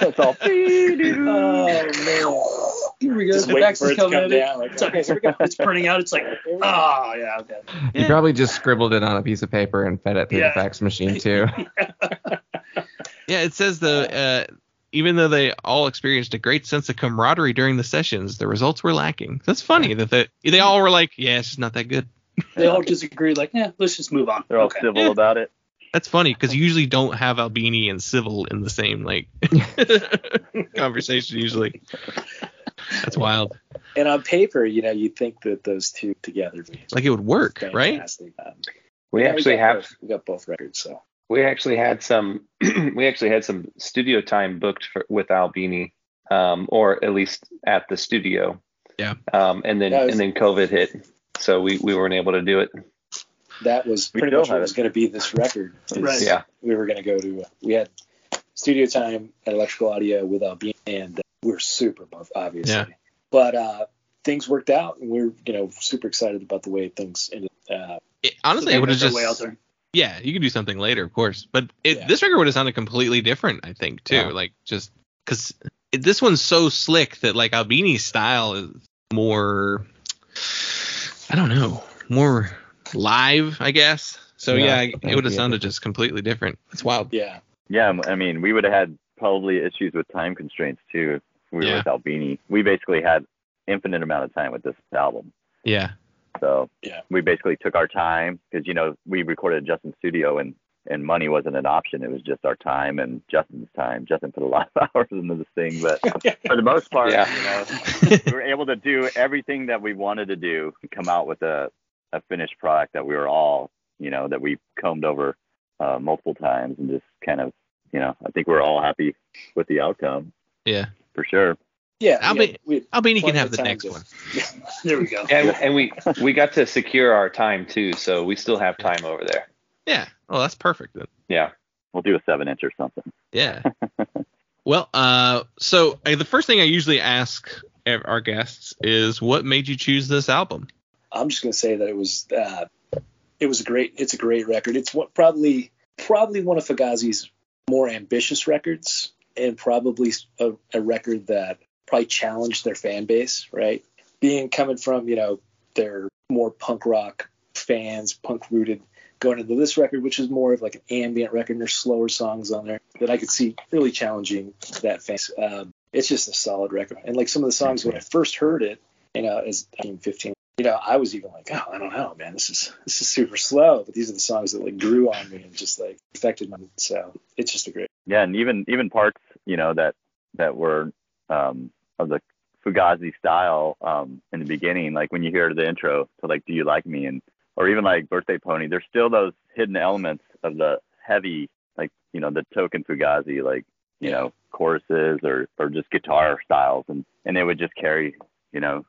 It's all. Oh man! Here we go. Just the fax is coming come in. down. Like, It's, okay, here we go. it's printing out. It's like, oh yeah, okay. You probably just scribbled it on a piece of paper and fed it through Yeah. the fax machine too. Yeah, it says the uh, even though they all experienced a great sense of camaraderie during the sessions, the results were lacking. That's funny that they, they all were like, yeah, it's just not that good. They all disagreed. Like, yeah, let's just move on. They're all okay. civil Yeah. about it. That's funny because you usually don't have Albini and Civil in the same like conversation usually. That's wild. and on paper, you know, you'd think that those two together would Like it would work, right? Um, We yeah, actually got have both. we got both records, so we actually had some we actually had some studio time booked for, with Albini, um, or at least at the studio. Yeah. Um, and then was- and then COVID hit, so we we weren't able to do it. that was We pretty much what have was going to be this record. Right. Yeah. we were going to go to. We had studio time at Electrical Audio with Albini, and uh, we were super pumped, obviously. Yeah. But uh, things worked out, and we are you know super excited about the way things ended. Uh, It, honestly, They it would have just way yeah. You could do something later, of course, but it, Yeah. this record would have sounded completely different, I think, too. Yeah. Like just because this one's so slick that like Albini's style is more, I don't know, more live, I guess. So Yeah, yeah, it would have sounded just completely different. It's wild. yeah, Yeah, I mean, we would have had probably issues with time constraints too if we were with Albini. We basically had infinite amount of time with this album. Yeah. So Yeah. we basically took our time because you know we recorded at Justin's studio and and money wasn't an option. It was just our time and Justin's time. Justin put a lot of hours into this thing, but for the most part, Yeah. you know, we were able to do everything that we wanted to do and come out with a a finished product that we were all you know that we combed over uh, multiple times and just kind of you know I think we're all happy with the outcome Yeah. for sure. yeah. I'll yeah, be- we had Albini can have the next to- one. There we go. And and we we got to secure our time too, so we still have time over there. Yeah. Well, that's perfect then. Yeah. We'll do a seven inch or something. Yeah. well, uh, so uh, the first thing I usually ask our guests is, what made you choose this album? I'm just gonna say that it was uh, it was a great it's a great record. It's what probably probably one of Fugazi's more ambitious records, and probably a, a record that probably challenged their fan base. Right, being coming from you know their more punk rock fans, punk rooted, going into this record, which is more of like an ambient record. And there's slower songs on there that I could see really challenging that fan. Um, it's just a solid record, and like some of the songs when I first heard it, you know, as 15, you know, I was even like, oh, I don't know, man, this is this is super slow. But these are the songs that like grew on me and just like affected me. So it's just a great. Yeah, and even even parts, you know, that that were um, of the Fugazi style um, in the beginning, like when you hear the intro to like "Do You Like Me" and or even like "Birthday Pony," there's still those hidden elements of the heavy, like you know, the token Fugazi, like you know, choruses or or just guitar styles, and and it would just carry, you know,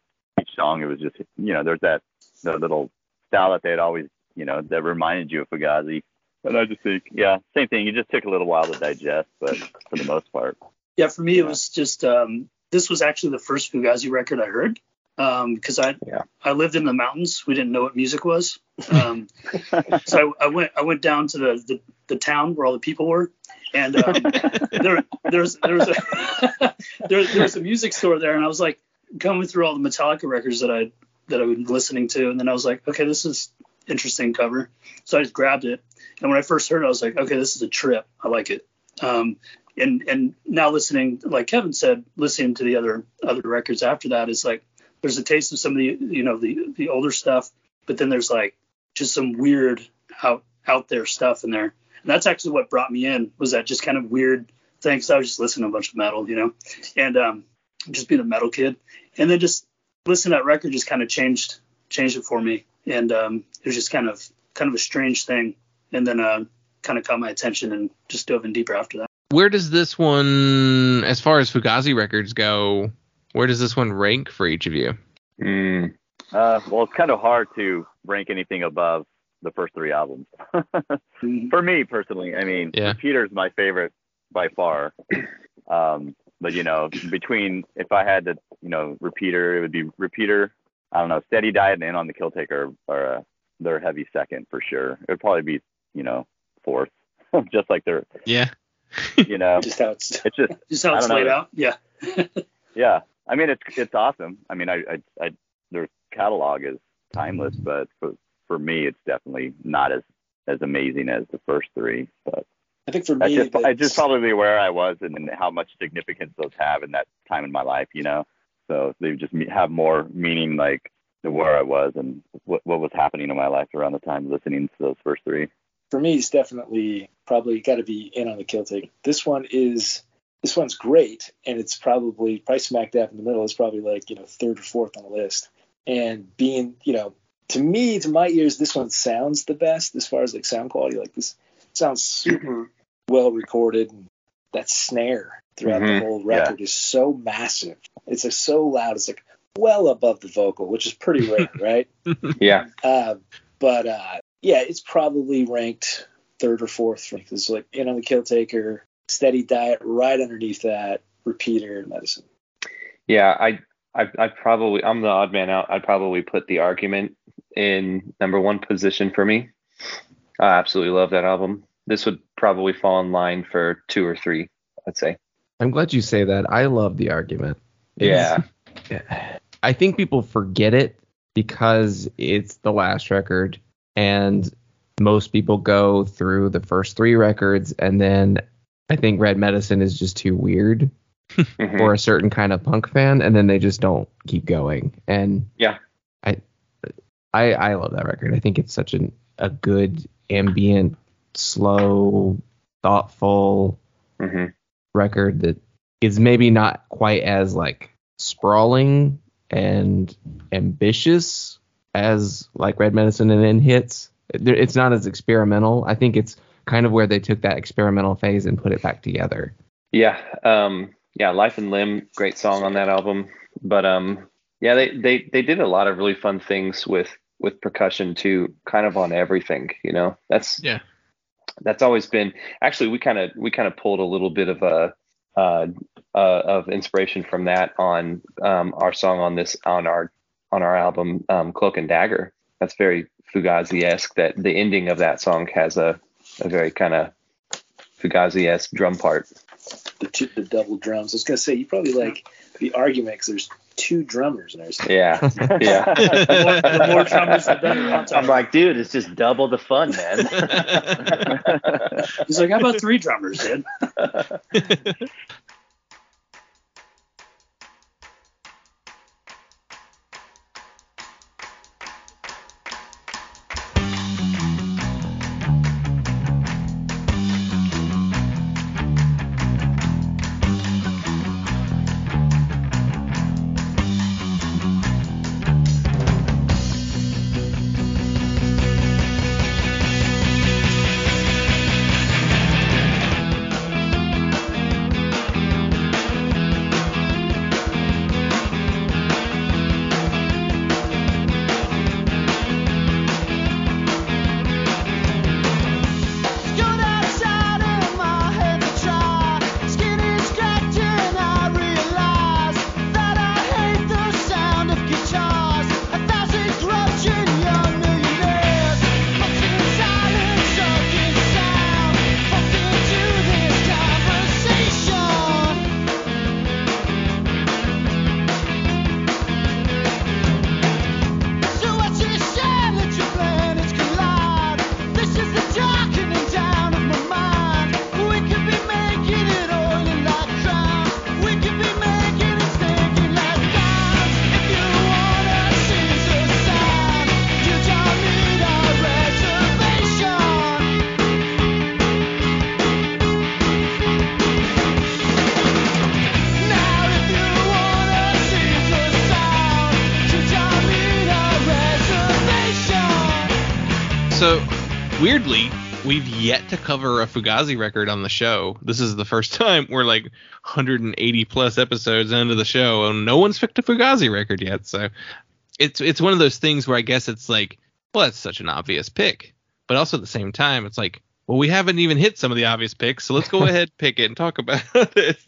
song. It was just you know there's that the little style that they had always you know that reminded you of Fugazi. And I just think yeah, same thing. It just took a little while to digest, but for the most part. Yeah, for me it was just um, this was actually the first Fugazi record I heard because I Yeah. I lived in the mountains. We didn't know what music was, um, so I, I went I went down to the, the, the town where all the people were, and um, there there was there was a there, there was a music store there, and I was like going through all the Metallica records that I that I was listening to, and then I was like, okay, this is interesting cover, so I just grabbed it, and when I first heard it, I was like, okay, this is a trip. I like it. Um, and and now listening, like Kevin said, listening to the other other records after that is like there's a taste of some of the you know the the older stuff, but then there's like just some weird out out there stuff in there. And that's actually what brought me in was that just kind of weird thing. 'cause I was just listening to a bunch of metal, you know, and um, just being a metal kid, and then just listening to that record just kind of changed changed it for me, and um, it was just kind of kind of a strange thing, and then uh, kind of caught my attention and just dove in deeper after that. Where does this one, as far as Fugazi records go, where does this one rank for each of you? Mm, Uh, well, it's kind of hard to rank anything above the first three albums. For me personally, I mean, Yeah. Peter's my favorite by far. Um, but you know, between if I had to, you know, Repeater, it would be Repeater. I don't know, Steady Diet and On the Kill Taker are uh, they're heavy second for sure. It would probably be, you know, fourth, just like they're, Yeah. you know, Just how it's it's just Just how it's don't know. laid out, yeah. yeah, I mean it's it's awesome. I mean, I, I, I their catalog is timeless, but for for me, it's definitely not as as amazing as the first three. But I think for that's me, just I that's- just probably where I was and, and how much significance those have in that time in my life, you know. So they just have more meaning, like to where I was and what what was happening in my life around the time listening to those first three. for me, it's definitely probably got to be in on the kill take. This one is this one's great, and it's probably probably smack dab in the middle. It's probably like you know third or fourth on the list. And being you know to me, to my ears, this one sounds the best as far as like sound quality. Like this sounds super mm-hmm. Well recorded. And that snare throughout Mhm. the whole record is so massive. It's like so loud. It's like well above the vocal, which is pretty rare, right? yeah. Uh, but uh, yeah, it's probably ranked third or fourth It's like in on the kill taker, steady diet, right underneath that, repeater, and medicine. Yeah, I, I, I probably, I'm the odd man out. I'd probably put the argument in number one position for me. I absolutely love that album. This would probably fall in line for two or three, I'd say. I'm glad you say that. I love the argument. Yeah. I think people forget it because it's the last record and most people go through the first three records and then I think Red Medicine is just too weird Mhm. for a certain kind of punk fan and then they just don't keep going. And Yeah. I I I love that record. I think it's such an a good ambient, slow, thoughtful Mhm. record that is maybe not quite as like sprawling and ambitious as like Red Medicine and End Hits. It's not as experimental. I think it's kind of where they took that experimental phase and put it back together. Yeah, um, yeah, Life and Limb, great song on that album. But um, yeah, they they they did a lot of really fun things with with percussion too, kind of on everything. You know, that's Yeah. That's always been. Actually, we kind of we kind of pulled a little bit of a uh, uh, of inspiration from that on um, our song on this on our on our album um, Cloak and Dagger. That's very Fugazi esque. That the ending of that song has a a very kind of Fugazi esque drum part. The two, the double drums. I was gonna say you probably like the argument because there's two drummers in there. So Yeah, yeah. The more, the more drummers, the better. I'm I'm like, dude, it's just double the fun, man. He's like, how about three drummers, dude? Weirdly, we've yet to cover a Fugazi record on the show. This is the first time we're like 180 plus episodes into the show, and no one's picked a Fugazi record yet. So it's it's one of those things where I guess it's like, well, that's such an obvious pick, but also at the same time, it's like, well, we haven't even hit some of the obvious picks, so let's go ahead pick it and talk about it.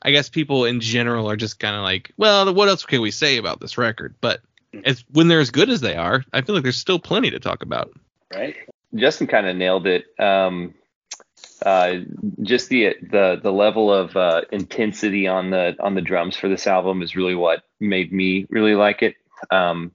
I guess people in general are just kind of like, well, what else can we say about this record? But it's when they're as good as they are, I feel like there's still plenty to talk about. right? Justin kind of nailed it. Um, uh, just the the the level of uh, intensity on the on the drums for this album is really what made me really like it. Um,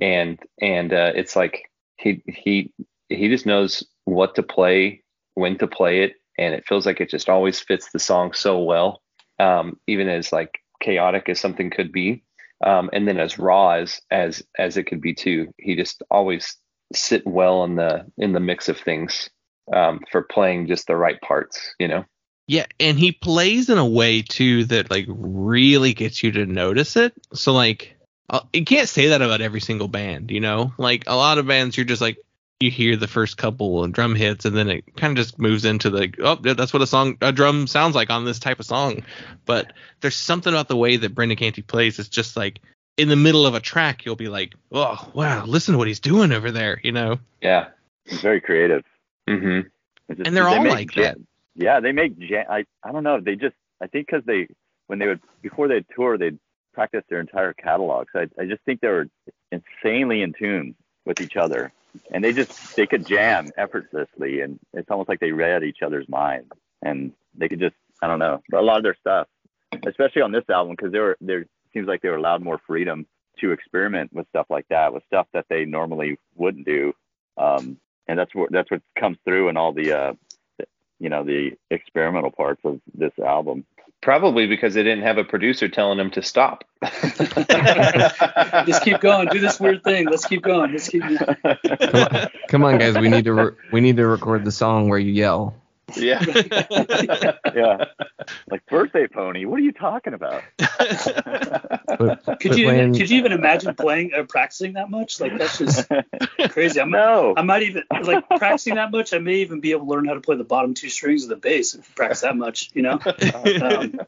and and uh, it's like he he he just knows what to play, when to play it, and it feels like it just always fits the song so well. Um, even as like chaotic as something could be, um, and then as raw as as as it could be too. He just always sit well in the in the mix of things um, for playing just the right parts. You know. Yeah, and he plays in a way too that like really gets you to notice it. So like, uh, you can't say that about every single band, you know. Like a lot of bands, you're just like you hear the first couple of drum hits, and then it kind of just moves into the oh, that's what a song a drum sounds like on this type of song. But there's something about the way that Brendan Canty plays. It's just like in the middle of a track, you'll be like, oh wow, listen to what he's doing over there, you know. Yeah. he's very creative. Mm-hmm. Just- And they're they all like ja- that. Yeah, they make jam. I I don't know. They just I think because they when they would before they tour they'd practice their entire catalog. So I I just think they were insanely in tune with each other, and they just they could jam effortlessly, and it's almost like they read each other's minds, and they could just I don't know. But a lot of their stuff, especially on this album, because they were there seems like they were allowed more freedom to experiment with stuff like that, with stuff that they normally wouldn't do. Um, and that's what that's what comes through in all the uh, you know the experimental parts of this album. Probably because they didn't have a producer telling them to stop. Just keep going. Do this weird thing. Let's keep going. Let's keep. Come on, come on, guys. We need to re- we need to record the song where you yell. Yeah. Yeah, like birthday pony. What are you talking about? But, Could but you when- could you even imagine playing or practicing that much? Like that's just crazy. I'm, no. I might even like practicing that much. I may even be able to learn how to play the bottom two strings of the bass if I practice that much. You know. Um,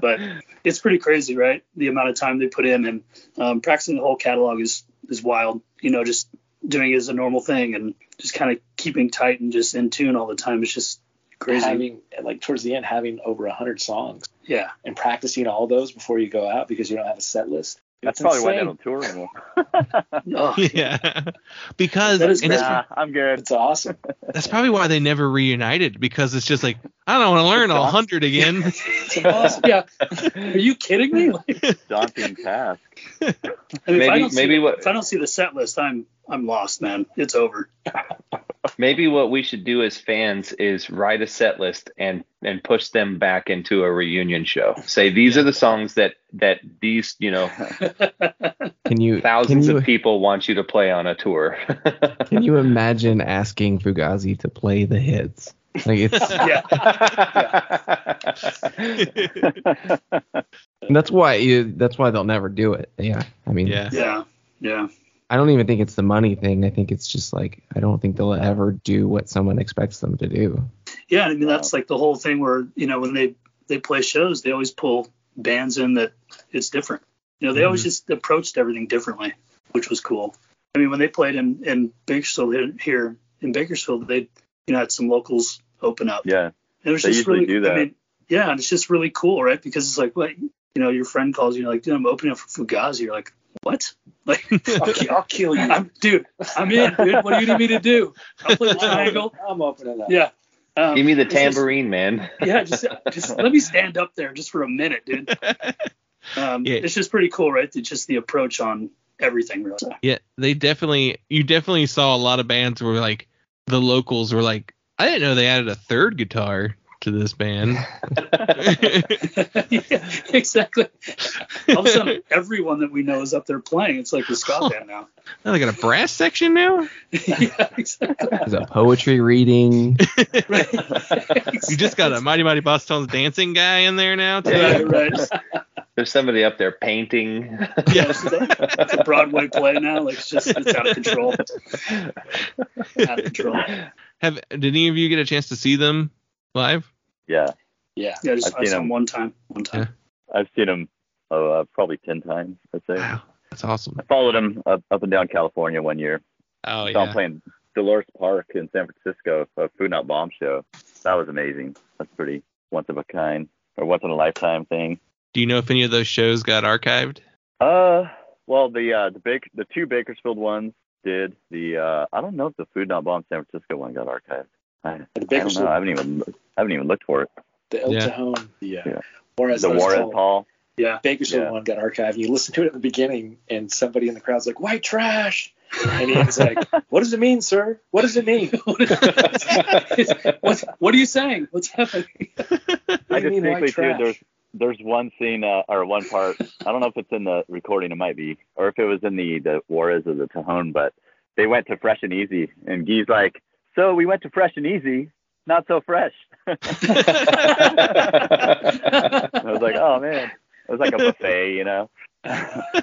but it's pretty crazy, right? The amount of time they put in and um, practicing the whole catalog is is wild. You know, just doing it as a normal thing and just kind of keeping tight and just in tune all the time. It's just crazy. Having like towards the end, having over a hundred songs yeah. and practicing all those before you go out because you don't have a set list. That's It's probably why they don't tour anymore. Oh, yeah, because That is and it's, nah, I'm good. It's awesome. that's probably why they never reunited because it's just like I don't want to learn all hundred again. it's impossible. yeah. Are you kidding me? Like, Daunting task. I mean, if I Maybe- don't see maybe the- what- if I don't see the set list, I'm I'm lost, man. It's over. Maybe what we should do as fans is write a set list and and push them back into a reunion show. Say these are the songs that that these you know can you thousands can you, of people want you to play on a tour. Can you imagine asking Fugazi to play the hits? Like it's Yeah. that's why you that's why they'll never do it. Yeah. I mean, yeah, Yeah. Yeah. I don't even think it's the money thing. I think it's just like I don't think they'll ever do what someone expects them to do. Yeah, I mean that's like the whole thing where you know when they they play shows, they always pull bands in that it's different. You know, they always mm-hmm. just approached everything differently, which was cool. I mean, when they played in in Bakersfield here- here in Bakersfield, they you know had some locals open up. Yeah. And it was They just usually really, do that. I mean, yeah, and it's just really cool, right? Because it's like, what, you know, your friend calls you, you're like, dude, I'm opening up for Fugazi. You're like, what? Like, I'll, I'll kill you. I'm, dude, I'm in, dude. What do you need me to do? I'll play the triangle. I'm opening up. Yeah. Um, Give me the it's just- tambourine, man. yeah, just just let me stand up there just for a minute, dude. Um, Yeah. It's just pretty cool, right? It's just the approach on everything, really. yeah. They definitely, you definitely saw a lot of bands where like the locals were like, I didn't know they added a third guitar to this band. yeah, exactly. All of a sudden, everyone that we know is up there playing. It's like the ska band now. Oh, they got a brass section now. yeah, exactly. There's a poetry reading. Right. You just got a Mighty Mighty Bosstones dancing guy in there now too. right, right. There's somebody up there painting. Yeah, it's, a, it's a Broadway play now. Like it's just it's out of control. out of control. Have did any of you get a chance to see them live? Yeah, Yeah. Yeah, just, I've I seen saw him. him one time. One time. I've seen him oh, uh, probably ten times. I'd say. Wow, that's awesome. I followed him up, up and down California one year. Oh Saw him yeah. playing Dolores Park in San Francisco, a Food Not Bomb show. That was amazing. That's pretty once of a kind or once in a lifetime thing. Do you know if any of those shows got archived? Uh, well, the uh, the big the two Bakersfield ones did. The uh, I don't know if the Food Not Bomb San Francisco one got archived. I, The I don't know. I haven't even I haven't even looked for it. the El Yeah. Cajon, the uh, Yeah. Juarez, the what Juarez called. Hall. Yeah. Bakersfield Yeah. one got archived. You listen to it at the beginning, and somebody in the crowd's like, "White trash," and he's like, "What does it mean, sir? What does it mean?" what, what are you saying? What's happening? I do you mean too. There's there's one scene uh, or one part. I don't know if it's in the recording. It might be, or if it was in the the Juarez or the Cajon. But they went to Fresh and Easy, and Guy's like, "So we went to Fresh and Easy, not so fresh." I was like, "Oh man." It was like a buffet, you know. or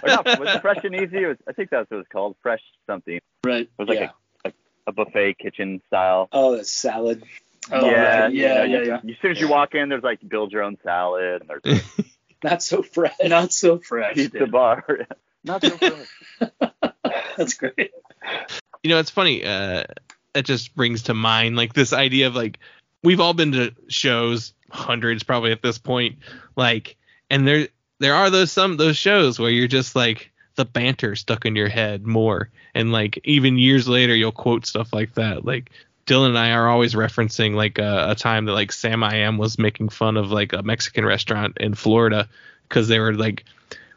not, was it Fresh and Easy? It was, I think that's what it was called, Fresh something. Right. It was like Yeah. a, a, a buffet kitchen style. Oh, that's salad. Oh, yeah, right. yeah, you yeah, know, yeah. As soon as you walk in, there's like build your own salad, and there's Not so fresh. Not so fresh. pizza dude. bar. Not so fresh. That's great. you know, it's funny. Uh, it just brings to mind like this idea of like we've all been to shows, hundreds probably at this point, like, and there there are those some those shows where you're just like the banter stuck in your head more, and like even years later you'll quote stuff like that. Like Dylan and I are always referencing like a, a time that like Samiam was making fun of like a Mexican restaurant in Florida because they were like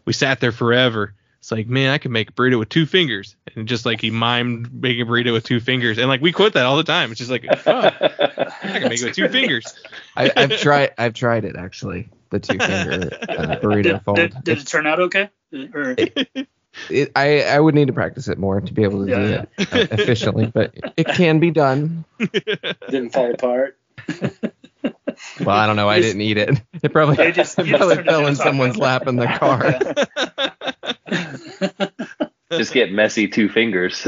we sat there forever. It's like, man, I can make a burrito with two fingers. And just like he mimed making a burrito with two fingers. And like we quote that all the time. It's just like, oh, I can make it with two fingers. I, I've tried. I've tried it actually. The two finger uh, burrito Did, fold. did, did it turn out okay? Or It, I I would need to practice it more to be able to Yeah, do yeah. it uh, efficiently, but it can be done. Didn't fall apart. Well, I don't know. I didn't eat it. It probably, You just- it probably fell in someone's lap in the car. Just get messy two fingers.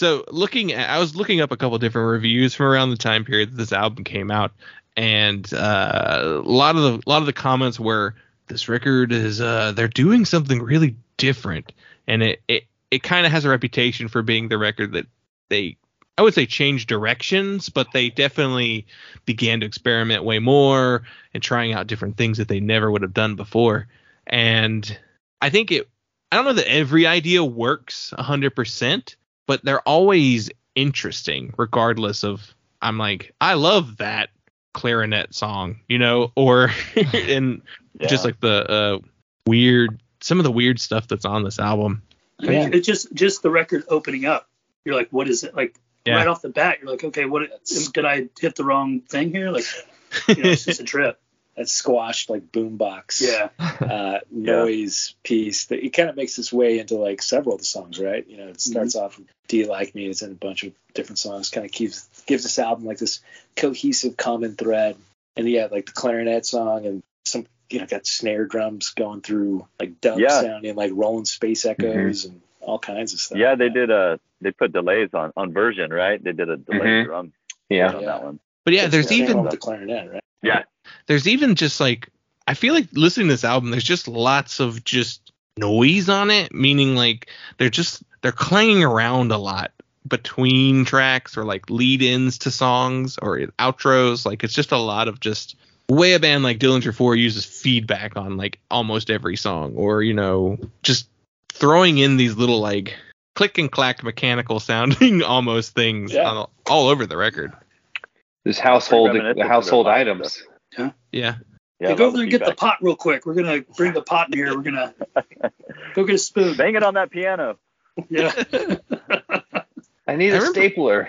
so looking at, I was looking up a couple different reviews from around the time period that this album came out, and uh, a lot of the a lot of the comments were this record is uh, they're doing something really different, and it it, it kind of has a reputation for being the record that they I would say change directions, but they definitely began to experiment way more and trying out different things that they never would have done before. And I think it I don't know that every idea works 100%, but they're always interesting regardless of I'm like I love that clarinet song, you know, or and just like the uh weird some of the weird stuff that's on this album. I mean, it's just just the record opening up. You're like, what is it? Like Yeah. right off the bat, you're like, okay, what did I hit the wrong thing here? Like, you know, it's just a trip. That squashed like boombox Yeah. uh, noise piece that it kind of makes its way into like several of the songs, right? You know, it starts off with "Do You Like Me?" It's in a bunch of different songs. Kind of keeps gives this album like this cohesive common thread. And yeah, like the clarinet song and some you know got snare drums going through like dub Yeah. sounding like rolling space echoes and all kinds of stuff. Yeah, they did a they put delays on on version, right? They did a delay Mhm. drum yeah. on that one. But yeah, there's the same even the clarinet, right? Yeah. there's even just like I feel like listening to this album, there's just lots of just noise on it, meaning like they're just they're clanging around a lot between tracks or like lead-ins to songs or outros. Like it's just a lot of just way a band like Dillinger 4 uses feedback on like almost every song, or you know, just throwing in these little like click and clack mechanical sounding almost things Yeah. on, all over the record. There's household reminiscent household items. stuff. Yeah. Yeah, Hey, go over there and get the pot real quick. We're gonna bring the pot in here. We're gonna go get a spoon. Bang it on that piano. Yeah. I need I a remember- stapler.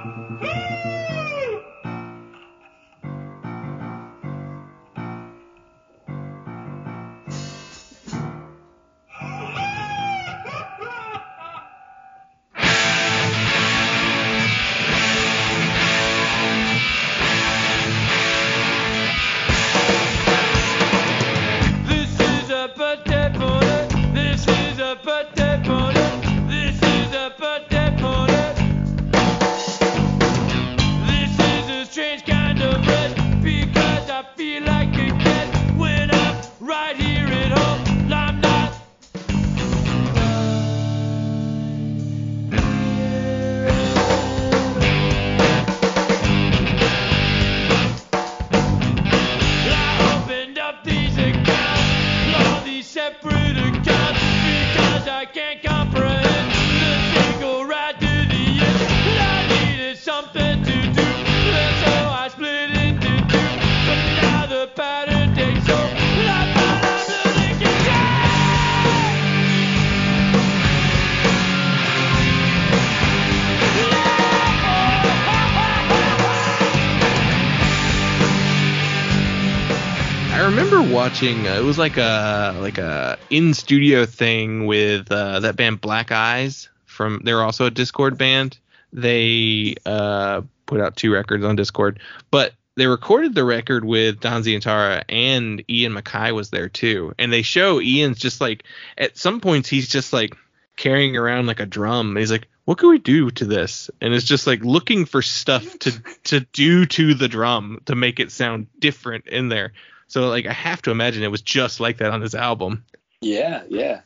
watching. Uh, it was like a like a in studio thing with uh, that band Black Eyes from. They're also a Dischord band. They uh, put out two records on Dischord, but they recorded the record with Don Zientara and Ian MacKaye was there too. And they show Ian's just like at some points he's just like carrying around like a drum. He's like, what can we do to this? And it's just like looking for stuff to to do to the drum to make it sound different in there. So like I have to imagine it was just like that on this album. Yeah, yeah.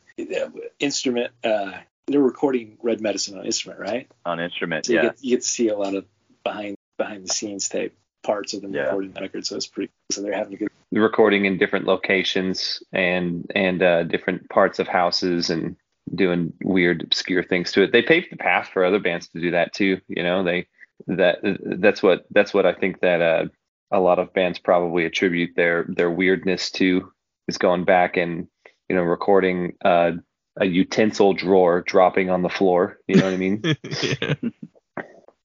Instrument. Uh, they're recording Red Medicine on instrument, right? on instrument. So you yeah. get you get to see a lot of behind behind the scenes tape parts of them Yeah. recording the record. So it's pretty. So they're having a good. recording in different locations and and uh, different parts of houses and doing weird obscure things to it. They paved the path for other bands to do that too. You know, they that that's what that's what I think that uh, a lot of bands probably attribute their their weirdness to is going back and you know recording uh, a utensil drawer dropping on the floor. You know what I mean? Yeah.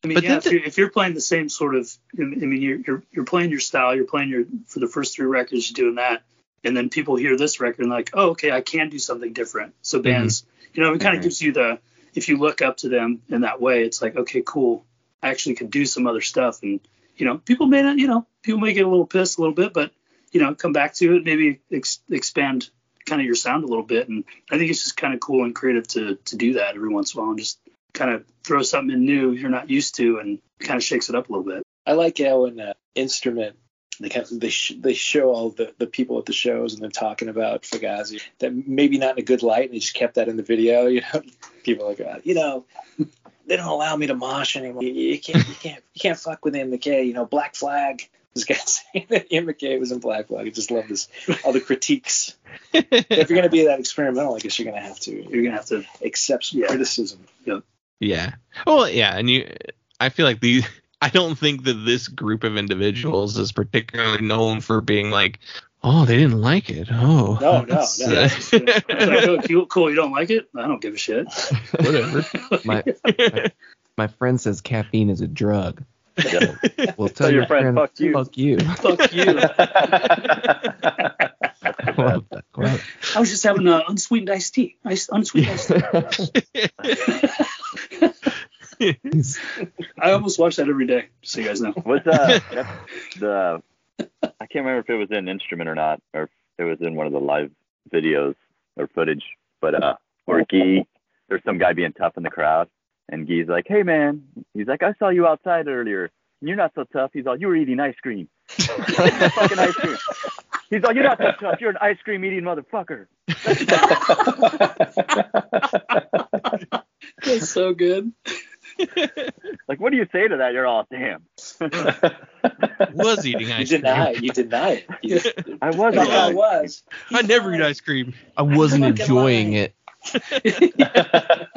I mean, But yeah, if, the- you're, if you're playing the same sort of, I mean, you're, you're you're playing your style, you're playing your for the first three records, you're doing that, and then people hear this record and like, oh, okay, I can do something different. So bands, you know, it kind of Mhm. gives you the, if you look up to them in that way, it's like, okay, cool, I actually could do some other stuff, and you know, people may not, you know, people may get a little pissed a little bit, but you know, come back to it, maybe ex- expand kind of your sound a little bit, and I think it's just kind of cool and creative to to do that every once in a while and just kind of throw something in new you're not used to and kind of shakes it up a little bit. I like how in uh, instrument they kind of, they sh- they show all the, the people at the shows and they're talking about Fugazi that maybe not in a good light and they just kept that in the video. You know, people are like, uh, you know, they don't allow me to mosh anymore. You, you can't you can't you can't fuck with MacKaye. You know, Black Flag. This guy saying that MacKaye was in Black Flag. I just love this all the critiques. if you're gonna be that experimental, I guess you're gonna have to You're gonna have to accept some Yeah. criticism. Yeah. Well, yeah, and you I feel like the I don't think that this group of individuals is particularly known for being like, oh, they didn't like it. Oh. No, no, no. that's- It's like, oh, cool, cool, you don't like it? I don't give a shit. Whatever. My, my my friend says caffeine is a drug. Yeah. Well, tell, your friend, "Fuck you." Fuck you. Fuck you. Quote that quote. I was just having uh, unsweetened iced tea. Ice, unsweetened iced tea. I almost watch that every day, just so you guys know. What's uh the I can't remember if it was in instrument or not, or if it was in one of the live videos or footage, but uh where Guy there's some guy being tough in the crowd and Guy's like, Hey man he's like, I saw you outside earlier and you're not so tough. He's all you were eating ice cream. fucking ice cream. He's like, You're not so tough, you're an ice cream eating motherfucker. That's so good. Like what do you say to that? You're all damn. was eating You ice cream. deny it. You deny it. You, I was no, I ice was. I never eat ice cream. I wasn't enjoying it. I,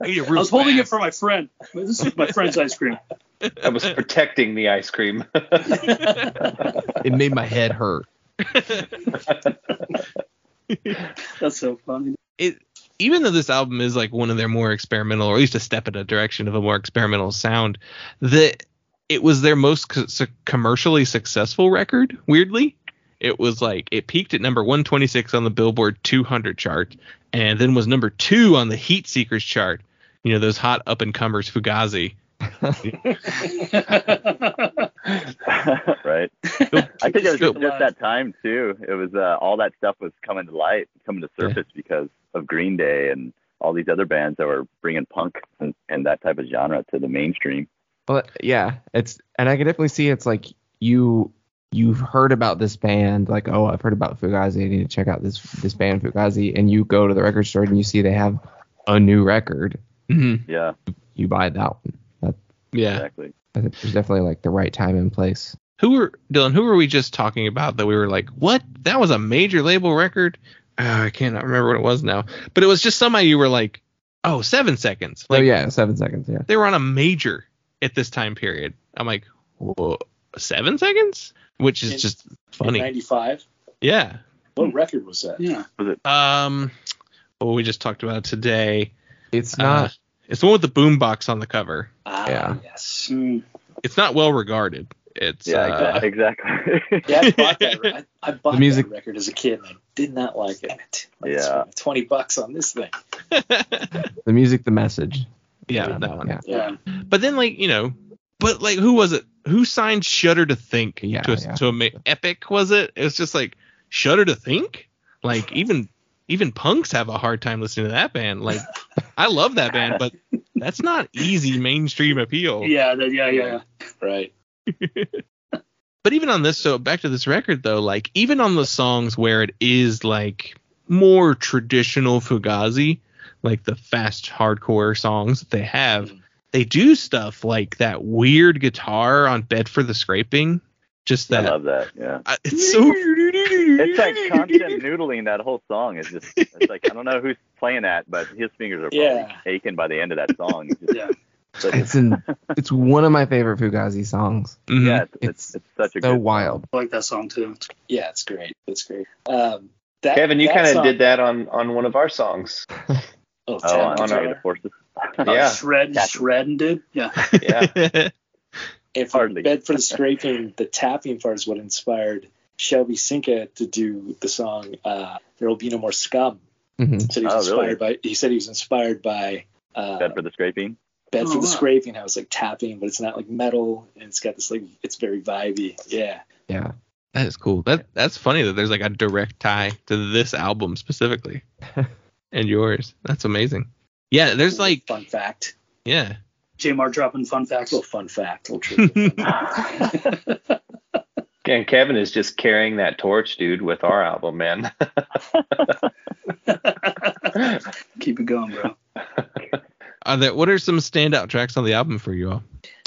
I real was holding it for my friend. This is my friend's ice cream. I was protecting the ice cream. It made my head hurt. That's so funny. it even though this album is like one of their more experimental or at least a step in a direction of a more experimental sound that it was their most co- commercially successful record weirdly it was like it peaked at number 126 on the billboard 200 chart and then was number two on the heat seekers chart you know those hot up and comers fugazi right? I think it was Still- just that time too. It was uh, all that stuff was coming to light, coming to surface because of Green Day and all these other bands that were bringing punk and, and that type of genre to the mainstream. Well, yeah, it's and I can definitely see it's like you you've heard about this band, like oh I've heard about Fugazi, I need to check out this this band Fugazi, and you go to the record store and you see they have a new record, Mhm. Yeah, you buy that one. That yeah exactly. I think there's definitely like the right time and place. who were dylan who were we just talking about that we were like what that was a major label record uh, i cannot remember what it was now but it was just somebody you were like oh seven seconds oh yeah, seven seconds. Yeah. they were on a major at this time period i'm like Whoa, seven seconds which is In- just funny 95. yeah What record was that? Yeah. Was it? um well we just talked about it today It's Uh, not. it's the one with the boombox on the cover Ah, Yeah. yes. Mm. it's not well regarded It's Yeah, uh, exactly. Yeah, I bought that. I, I bought The music- that record as a kid, and I did not like it. Damn it. Yeah. Twenty bucks on this thing. The music, the message. yeah, that one. Yeah. Yeah. But then like you know, but like who was it? Who signed Shudder to Think Yeah, to a, yeah. to a ma- Epic? Was it? It was just like Shudder to Think. Like even even punks have a hard time listening to that band. Like I love that band, but that's not easy mainstream appeal. Yeah. That, yeah. Yeah. Right. But even on this, so back to this record though, like even on the songs where it is like more traditional Fugazi, like the fast hardcore songs that they have, Mhm. they do stuff like that weird guitar on Bed for the Scraping. Just that. I that love that. Yeah. I- it's so It's like constant noodling. That whole song is just. It's like I don't know who's playing that, but his fingers are probably Yeah. aching by the end of that song. Just- Yeah. But It's in. It's one of my favorite Fugazi songs. Mhm. yeah, it's, it's, It's it's such a So good wild. I like that song too. Yeah, it's great. It's great. Um, that, Kevin, you kind of did that on on one of our songs. Oh, Oh, Tap on on Guitar. Creative Forces. Yeah. Shred, Yeah. shred, dude. Yeah. Yeah. And for Hardly. Bed for the Scraping, the tapping part is what inspired Shelby Cinca to do the song uh, "There Will Be No More Scum." hmm He said he was Oh, really? inspired by. He said he was inspired by uh, Bed for the Scraping. Bed Oh, for the wow. Scraping. How it's like tapping, but it's not like metal, and it's got this like it's very vibey. Yeah. Yeah. That is cool. That that's funny that there's like a direct tie to this album specifically. and yours. That's amazing. Yeah, there's like fun fact. yeah. Jmar dropping fun facts. Little fun fact. Little trivia. fun. And Kevin is just carrying that torch, dude, with our album, man. Keep it going, bro. Uh, are there, what are some standout tracks on the album for you all?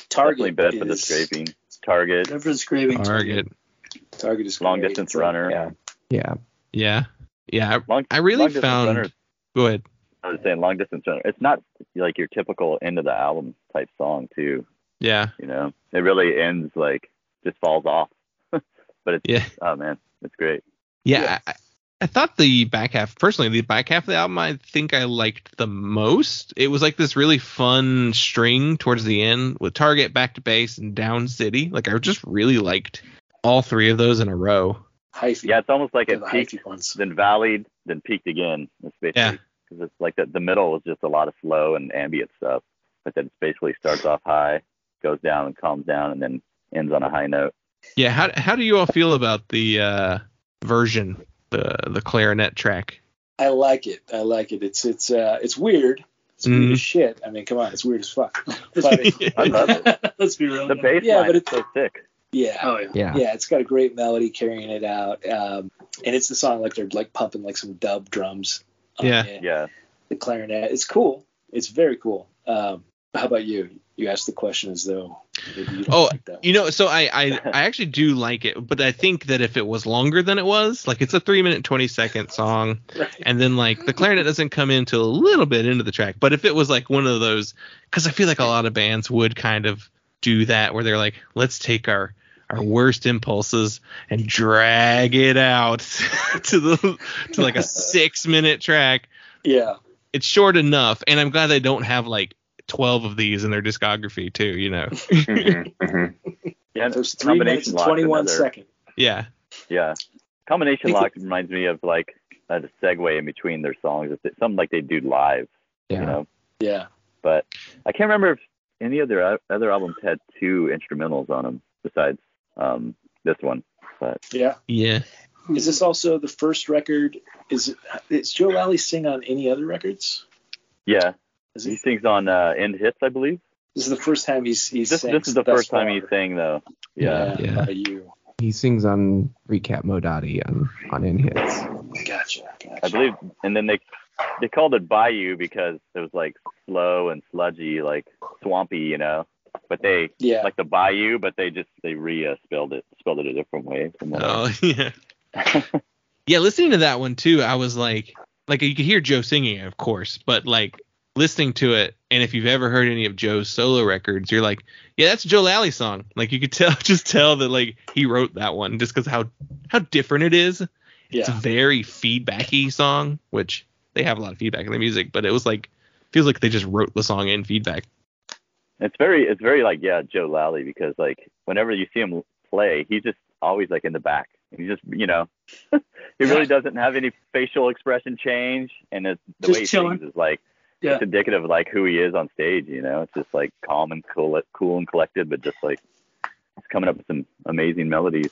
Definitely Target Bed for the is- Scraping. Target. Bed for the Scraping. Target. Target is Long great. Distance Runner. yeah. Yeah. Yeah. Yeah. Long, I really found Runner- go ahead. I was saying long distance runner. It's not like your typical end of the album type song too. Yeah. You know, it really ends like just falls off. but it's Yeah. oh man, it's great. Yeah. Yeah. I, I thought the back half personally, the back half of the album I think I liked the most. It was like this really fun string towards the end with Target, Back to Base, and Down City. Like I just really liked all three of those in a row. Hyphy. Yeah, it's almost like it the peaked, ones. then valleyed, then peaked again. It's basically Yeah. because it's like the, the middle was just a lot of slow and ambient stuff, but then it basically starts off high, goes down and calms down, and then ends on a high note. Yeah, how how do you all feel about the uh version, the the clarinet track? I like it. I like it. It's it's uh it's weird. It's weird Mhm. as shit. I mean, come on, it's weird as fuck. But I love it. Let's be real. The bass Yeah, line but is it's- so sick. yeah. Oh yeah. Yeah. Yeah, it's got a great melody carrying it out. Um, and it's the song like they're like pumping like some dub drums. on Yeah. it. Yeah. The clarinet. It's cool. It's very cool. Um, how about you? You asked the question as though maybe you Oh, like. You know, so I, I I actually do like it, but I think that if it was longer than it was, like it's a three minute twenty second song, Right. and then like the clarinet doesn't come in till a little bit into the track. But if it was like one of those, because I feel like a lot of bands would kind of do that, where they're like, let's take our our worst impulses and drag it out to the to like a six minute track. Yeah. It's short enough, and I'm glad they don't have like twelve of these in their discography too. You know, Mhm, mhm. Yeah. There's three minutes and 21 another- seconds. yeah. Yeah. Combination Think Lock reminds me of like a segue in between their songs. It's something like they do live, Yeah. you know. Yeah. But I can't remember if any of their other albums had two instrumentals on them besides um, this one. But Yeah. Yeah. Is this also the first record? Is it, is Joe Lally sing on any other records? yeah, Is he he? sings on uh, End Hits, I believe. This is the first time he's he's This, this is the first time far. he sang though. Yeah. Yeah. By you. He sings on Recap Modotti on on End Hits. Gotcha. gotcha. I believe, and then they they called it Bayou because it was like slow and sludgy, like swampy, you know. But they Yeah. like the Bayou, but they just they re uh, spelled it spelled it a different way. From Oh yeah. Yeah, listening to that one too, I was like, like you could hear Joe singing, of course, but like listening to it, and if you've ever heard any of Joe's solo records, you're like, yeah, that's a Joe Lally song. Like you could tell, just tell that like he wrote that one, just because how how different it is. It's a very feedbacky song, which they have a lot of feedback in their music, but it was like feels like they just wrote the song in feedback. It's very, it's very like yeah, Joe Lally because like whenever you see him play, he's just always like in the back. He just, you know, he really doesn't have any facial expression change, and it's the Just way he chilling. sings is like Yeah. it's indicative of like who he is on stage. You know, it's just like calm and cool, cool and collected, but just like he's coming up with some amazing melodies.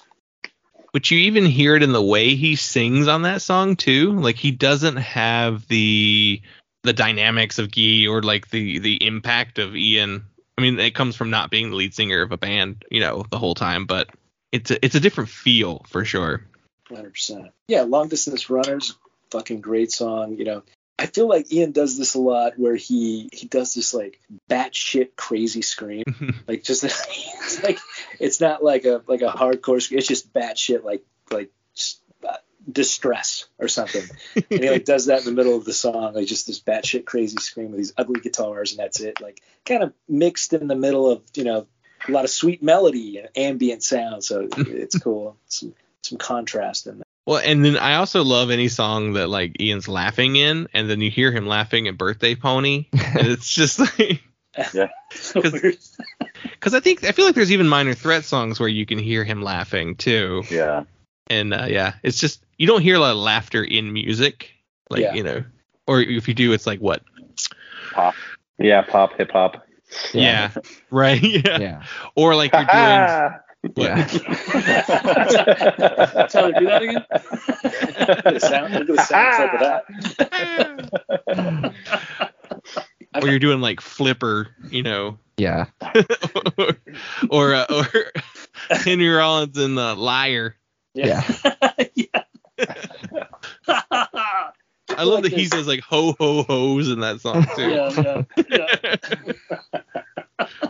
But you even hear it in the way he sings on that song too. Like he doesn't have the the dynamics of Guy or like the the impact of Ian. I mean, it comes from not being the lead singer of a band, you know, the whole time, but it's a, it's a different feel for sure. 100%. Yeah, long distance runners, fucking great song. You know, I feel like Ian does this a lot where he he does this like batshit crazy scream, like just it's like it's not like a like a hardcore scream. It's just batshit like like uh, distress or something. and he like does that in the middle of the song, like just this batshit crazy scream with these ugly guitars, and that's it. Like kind of mixed in the middle of you know a lot of sweet melody and ambient sound. So it's cool. Some some contrast in there. Well, and then I also love any song that like Ian's laughing in, and then you hear him laughing in Birthday Pony, and it's just like Yeah. because I think I feel like there's even minor threat songs where you can hear him laughing too, Yeah. and uh, yeah, it's just you don't hear a lot of laughter in music, like Yeah. you know, or if you do, it's like what? Pop. Yeah, pop, hip hop. Yeah, right, yeah. Yeah. or like you're doing. Ah! Yeah. Tyler, do that again. Look at the sound, look at the sound clip of that. or you're doing like flipper, you know, Yeah. or or, uh, or Henry Rollins in the liar. Yeah. yeah. I love that he says like ho ho ho's in that song too. yeah, yeah, yeah.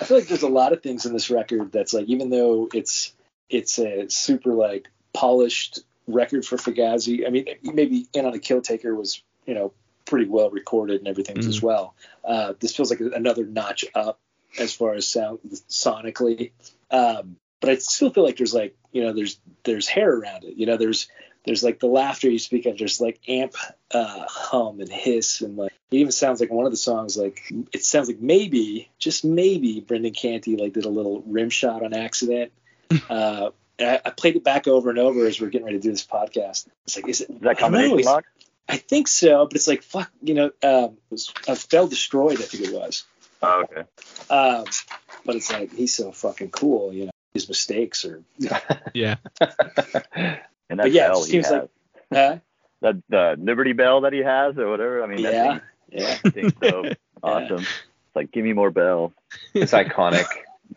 I feel like there's a lot of things in this record that's like, even though it's it's a super like polished record for Fugazi. I mean, maybe In on a Kill Taker was you know pretty well recorded and everything as well. Uh, this feels like another notch up as far as sound sonically. Um, but I still feel like there's like you know there's there's hair around it. You know there's there's like the laughter you speak of. There's like amp uh, hum and hiss and like it even sounds like one of the songs like it sounds like maybe just maybe Brendan Canty like did a little rim shot on accident. uh, and I, I played it back over and over as we are getting ready to do this podcast. It's like is it Is that I don't know, combination it's- lock? I think so, but it's like fuck, you know, um, it was uh, Fell Destroyed, I think it was. Oh, okay. Um, but it's like he's so fucking cool, you know. His mistakes are, Yeah. And that yeah, it bell he seems has. like- huh? that the Liberty Bell that he has or whatever. I mean, that Yeah, thing, yeah. that thing's so awesome. It's like, give me more bell. It's iconic.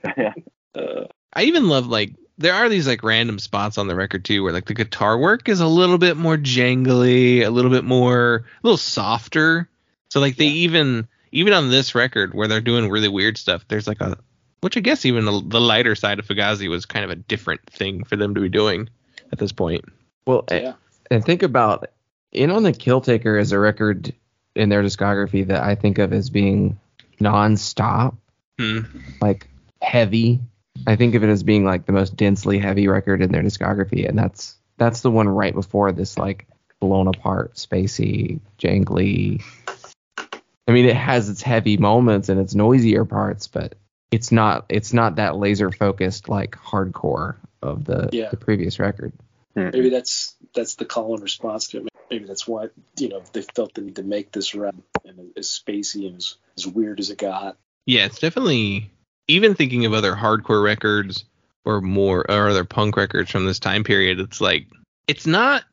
Uh, I even love like there are these like random spots on the record too where like the guitar work is a little bit more jangly, a little bit more a little softer. So like they even even on this record where they're doing really weird stuff, there's like a which I guess even the, the lighter side of Fugazi was kind of a different thing for them to be doing at this point. Well, Yeah. and think about In on the Kill Taker is a record in their discography that I think of as being non-stop, Hmm. like heavy. I think of it as being like the most densely heavy record in their discography, and that's that's the one right before this like blown apart, spacey, jangly. I mean, it has its heavy moments and its noisier parts, but it's not it's not that laser focused like hardcore of the Yeah. the previous record. Hmm. maybe that's that's the call and response to it. Maybe that's why you know they felt the need to make this run and as spacey and as, as weird as it got. Yeah, it's definitely even thinking of other hardcore records or more or other punk records from this time period. It's like it's not.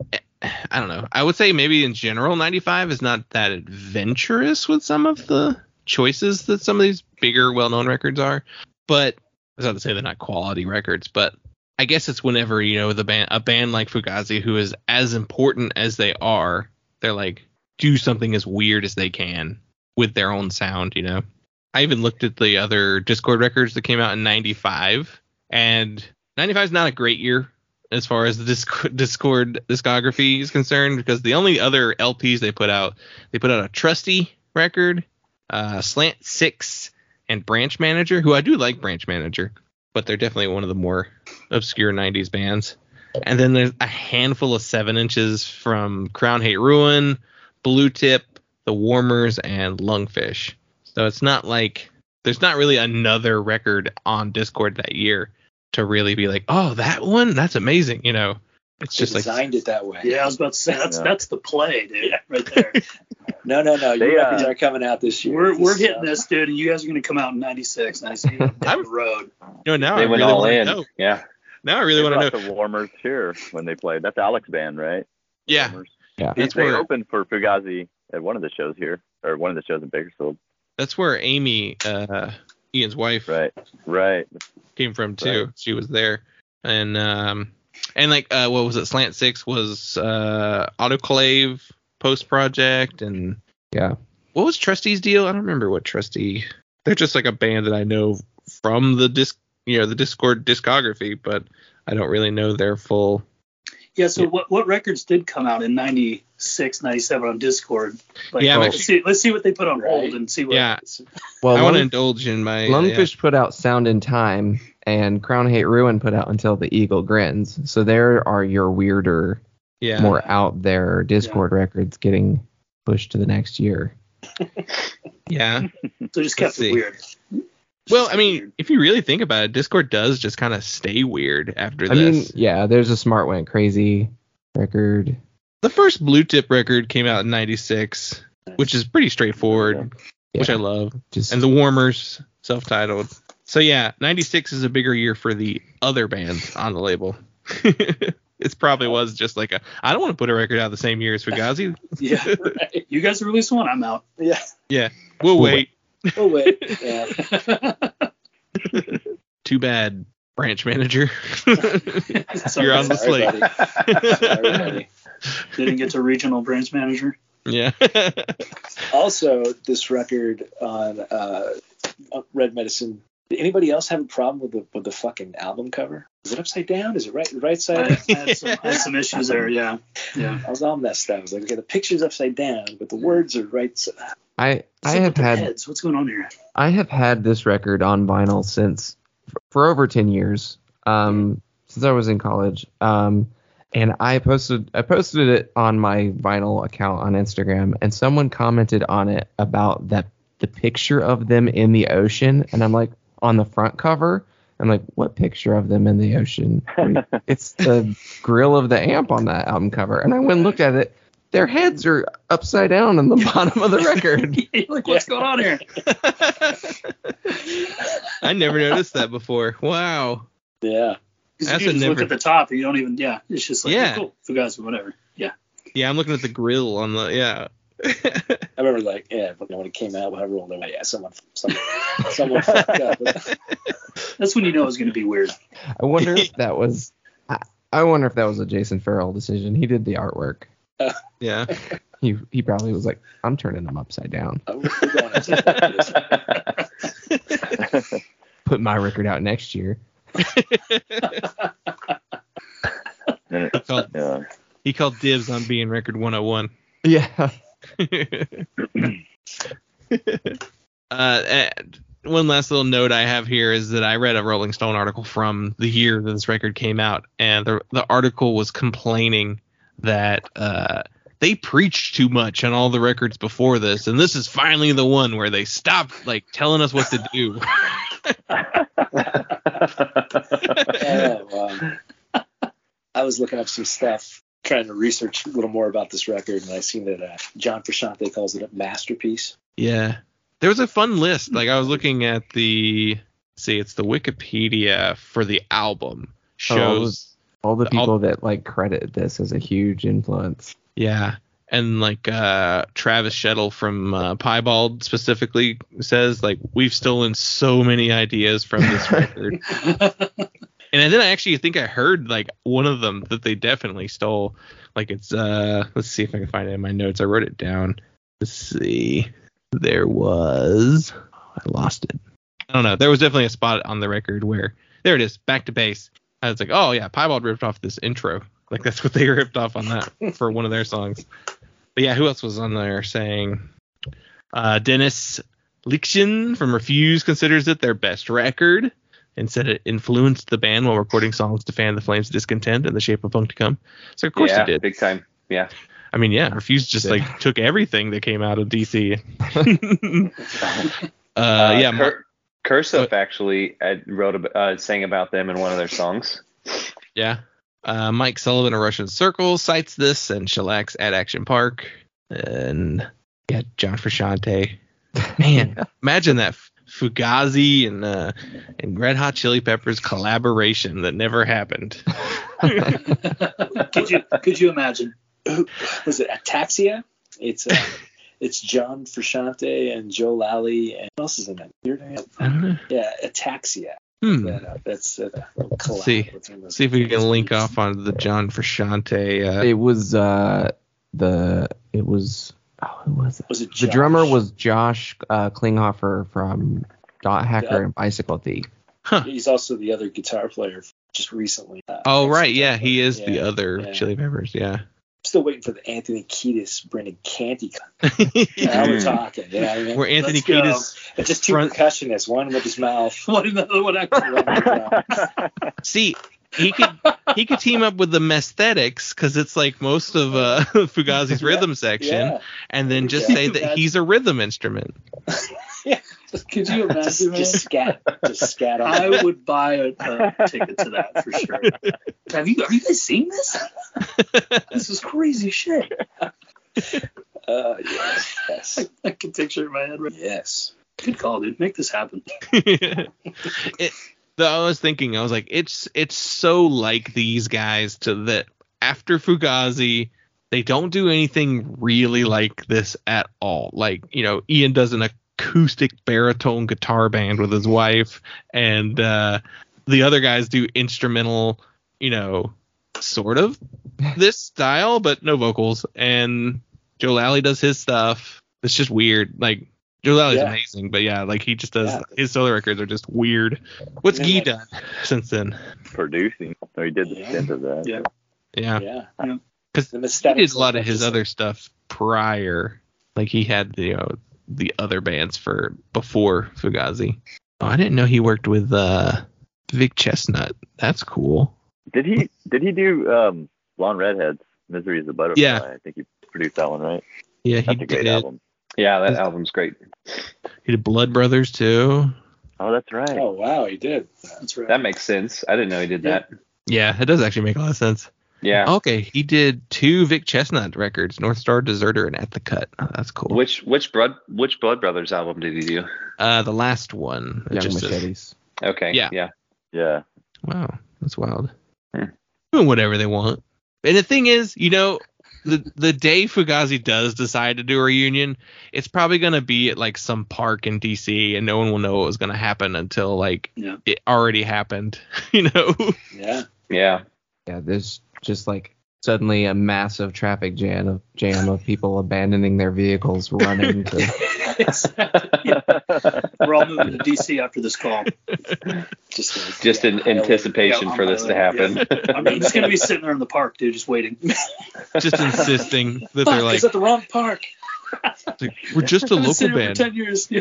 I don't know. I would say maybe in general, 95 is not that adventurous with some of the choices that some of these bigger, well-known records are. But that's not to say they're not quality records, but I guess it's whenever you know the band, a band like Fugazi, who is as important as they are, they're like do something as weird as they can with their own sound, you know. I even looked at the other Dischord records that came out in 95 and 95 is not a great year as far as the Dischord, Dischord discography is concerned because the only other LPs they put out, they put out a Trusty record, uh, Slant 6 and Branch Manager, who I do like Branch Manager, but they're definitely one of the more obscure 90s bands. And then there's a handful of 7 inches from Crown Hate Ruin, Blue Tip, The Warmers and Lungfish. So it's not like there's not really another record on Dischord that year to really be like, oh, that one, that's amazing. You know, it's They just like designed it that way. Yeah, I was about to say that's Yeah. that's the play, dude, right there. No, no, no. They, Your uh, records are coming out this year. we're we're hitting uh, this, dude, and you guys are gonna come out in '96, '97 down I'm- the road. you know now they I went really all wanna in. know. Yeah. Now I really want to brought know. the Warmers here when they played. That's Alex band, right? Yeah, Warmers. Yeah. They, That's they where- opened for Fugazi at one of the shows here, or one of the shows in Bakersfield. that's where Amy, uh, Ian's wife, Right, right. came from too. She was there, and um, and like uh, what was it? Slant Six was uh, Autoclave post project, and Yeah. what was Trusty's deal? I don't remember what Trusty. They're just like a band that I know from the disc, you know, the Dischord discography, but I don't really know their full. Yeah. So Yeah. what what records did come out in '96, '97 on Dischord? Like, Yeah, let's actually- see let's see what they put on hold and see what. Yeah, Well, I want to indulge in my Lungfish put out Sound in Time, and Crown Hate Ruin put out Until the Eagle Grins. So there are your weirder, yeah, yeah. more out there Dischord records getting pushed to the next year. yeah. So just kept Let's see. it weird. Well, I mean, if you really think about it, Dischord does just kind of stay weird after I mean, this. yeah, there's a Smart Went Crazy record. the first Blue Tip record came out in '96, which is pretty straightforward, which I love. Just and the Warmers, self-titled. So yeah, '96 is a bigger year for the other bands on the label. it probably was just like a. I don't want to put a record out the same year as Fugazi. Yeah. right. You guys release one, I'm out. Yeah. Yeah, we'll wait. We'll wait. Oh wait. Yeah. Too bad, branch manager. Sorry, You're on the slate. Sorry, buddy. Didn't get to regional branch manager. yeah. Also, this record on uh, Red Medicine. Did anybody else have a problem with the with the fucking album cover? Is it upside down? Is it right right side? up? I had some, I had some issues there. Yeah. Yeah. I was all messed up. I was like, okay, the picture's upside down, but the words are right. s- I I What's up have had heads? What's going on here? I have had this record on vinyl since for over 10 years. Um, since I was in college. Um, and I posted I posted it on my vinyl account on Instagram, and someone commented on it about that the picture of them in the ocean, and I'm like on the front cover. I'm like, what picture of them in the ocean? it's the grill of the amp on that album cover, and I went and looked at it. Their heads are upside down on the bottom of the record. Like, what's going on here? I never noticed that before. Wow. Yeah. Because That's you a just look at the top you don't even. Yeah. It's just like, Yeah. yeah. cool. Fugazi, whatever. Yeah. Yeah, I'm looking at the grill on the yeah. I remember like yeah when it came out, everyone was yeah, someone someone someone fucked up. That's when you know it's going to be weird. I wonder if that was. I, I wonder if that was a Jason Farrell decision. He did the artwork. Uh. yeah. He he probably was like, I'm turning them upside down. Oh, we're going upside down. Put my record out next year. And it- Called- yeah. He called dibs on being record 101. Yeah. Uh, and one last little note I have here is that I read a Rolling Stone article from the year that this record came out, and the the article was complaining that uh, they preached too much on all the records before this, and this is finally the one where they stopped like telling us what to do. Oh, wow. I was looking up some stuff, trying to research a little more about this record, and I seen that uh, John Frusciante calls it a masterpiece. Yeah. There was a fun list. Like I was looking at the see, it's the Wikipedia for the album shows All the All- people that like credit this as a huge influence. yeah. And like uh Travis Shettel from uh, Piebald specifically says like we've stolen so many ideas from this record. and then I actually think I heard like one of them that they definitely stole. Like it's uh let's see if I can find it in my notes. I wrote it down. Let's see. There was I lost it. I don't know. There was definitely a spot on the record where there it is, back to base. I was like, oh yeah, Piebald ripped off this intro. Like that's what they ripped off on that for one of their songs. But yeah, who else was on there saying? Uh, Dennis Lyxzén from Refused considers it their best record and said it influenced the band while recording songs to fan the flames of discontent and the shape of punk to come. So of course yeah, it did. big time. Yeah. I mean, yeah, Refused just Yeah. like took everything that came out of DC. uh, Uh, yeah, Kurt, Cursive actually uh, wrote ab- uh, sang about them in one of their songs. Yeah. Uh, Mike Sullivan of Russian Circle cites this and Shellac's at Action Park. And yeah, John Frusciante. Man, imagine that F- Fugazi and uh, and Red Hot Chili Peppers collaboration that never happened. could you could you imagine? was it Ataxia? It's uh, it's John Frusciante and Joe Lally and what else is in that? Weird name? I don't know. Yeah, Ataxia. Hmm. That, uh, that's uh, that little collab see. those See if we can link groups. off on the John Frusciante. Uh, It was uh the it was oh who was it? Was it The drummer was Josh uh, Klinghoffer from Dot Hacker Yeah. and Bicycle Thief. Huh. He's also the other guitar player just recently. Uh, oh right, yeah, guitar he player. is the other yeah. Chili Peppers. Yeah. Still waiting for the Anthony Kiedis, Brendan Canty. Now we're talking. You know I mean? Where Anthony Let's. Kiedis. It's just two front- percussionists, one with his mouth. one another one? I- See, he could he could team up with the Messthetics because it's like most of uh, Fugazi's rhythm section, Yeah. and then just Yeah. say that he's a rhythm instrument. yeah. Could you Just, imagine? man? just scat, just scat on. I would buy a, a ticket to that for sure. Have you are you guys seeing this? This is crazy shit. Uh, yes, yes, I can picture it in my head. Right. yes. Good call, dude. Make this happen. it, though I was thinking, I was like, it's it's so like these guys to that after Fugazi, they don't do anything really like this at all. Like you know, Ian does an acoustic baritone guitar band with his wife, and uh, the other guys do instrumental, you know, sort of this style, but no vocals. And Joe Lally does his stuff. It's just weird. Like Joe Lally's Yeah. amazing, but yeah, like he just does Yeah. his solo records are just weird. What's And Guy like- done since then? Producing. So he did the Yeah. stint of that. Yeah. Yeah, Yeah. because The he did a lot of his other stuff prior. Like he had the you know the other bands for before Fugazi. Oh, I didn't know he worked with uh Vic Chesnutt. That's cool. Did he did he do um Blonde Redhead's? Misery is a Butterfly. Yeah. I think he produced that one, right? Yeah, he That's a great did. album. Yeah, that album's great. He did Blood Brothers too. Oh, that's right. Oh wow, he did. That's right. That makes sense. I didn't know he did Yeah. that. Yeah, it does actually make a lot of sense. Yeah. Okay, he did two Vic Chesnutt records, North Star Deserter and At the Cut. Oh, that's cool. Which which blood which Blood Brothers album did he do? uh, the last one. Young just says- Machetes. Okay. Yeah. Yeah. Yeah. Wow, that's wild. Hmm. Doing whatever they want. And the thing is, you know, the the day Fugazi does decide to do a reunion, it's probably gonna be at like some park in DC, and no one will know what was gonna happen until like Yeah. it already happened. You know? Yeah. Yeah. Yeah, there's just like suddenly a massive traffic jam of jam of people abandoning their vehicles, running to. We're all moving to DC after this call. Just like, Just yeah, in highlight- anticipation Yeah, for this to highlight, happen. I'm just gonna be sitting there in the park, dude, just waiting. Just insisting that Fuck, they're like, it's at the wrong park. like, we're just a I've been local band. Ten years.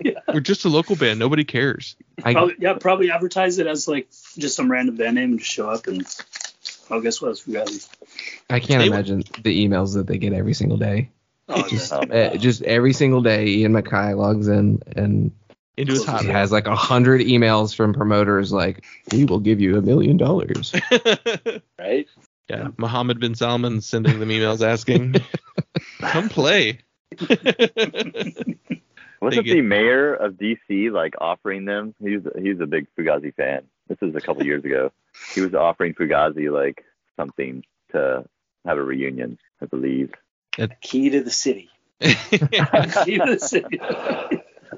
Yeah. We're just a local band. Nobody cares. I, Probably, yeah, probably advertise it as like just some random band name and just show up and. Oh, guess what? It's Fugazi. I can't They- imagine the emails that they get every single day. Oh, Just, uh, just every single day, Ian MacKaye logs in and Into his he has like a hundred emails from promoters like, "We will give you a million dollars." Right? yeah, Mohammed bin Salman sending them emails asking, "Come play." Wasn't get- the mayor of DC like offering them? He was he's a big Fugazi fan. This was a couple years ago. He was offering Fugazi like something to have a reunion, I believe. Key to the city.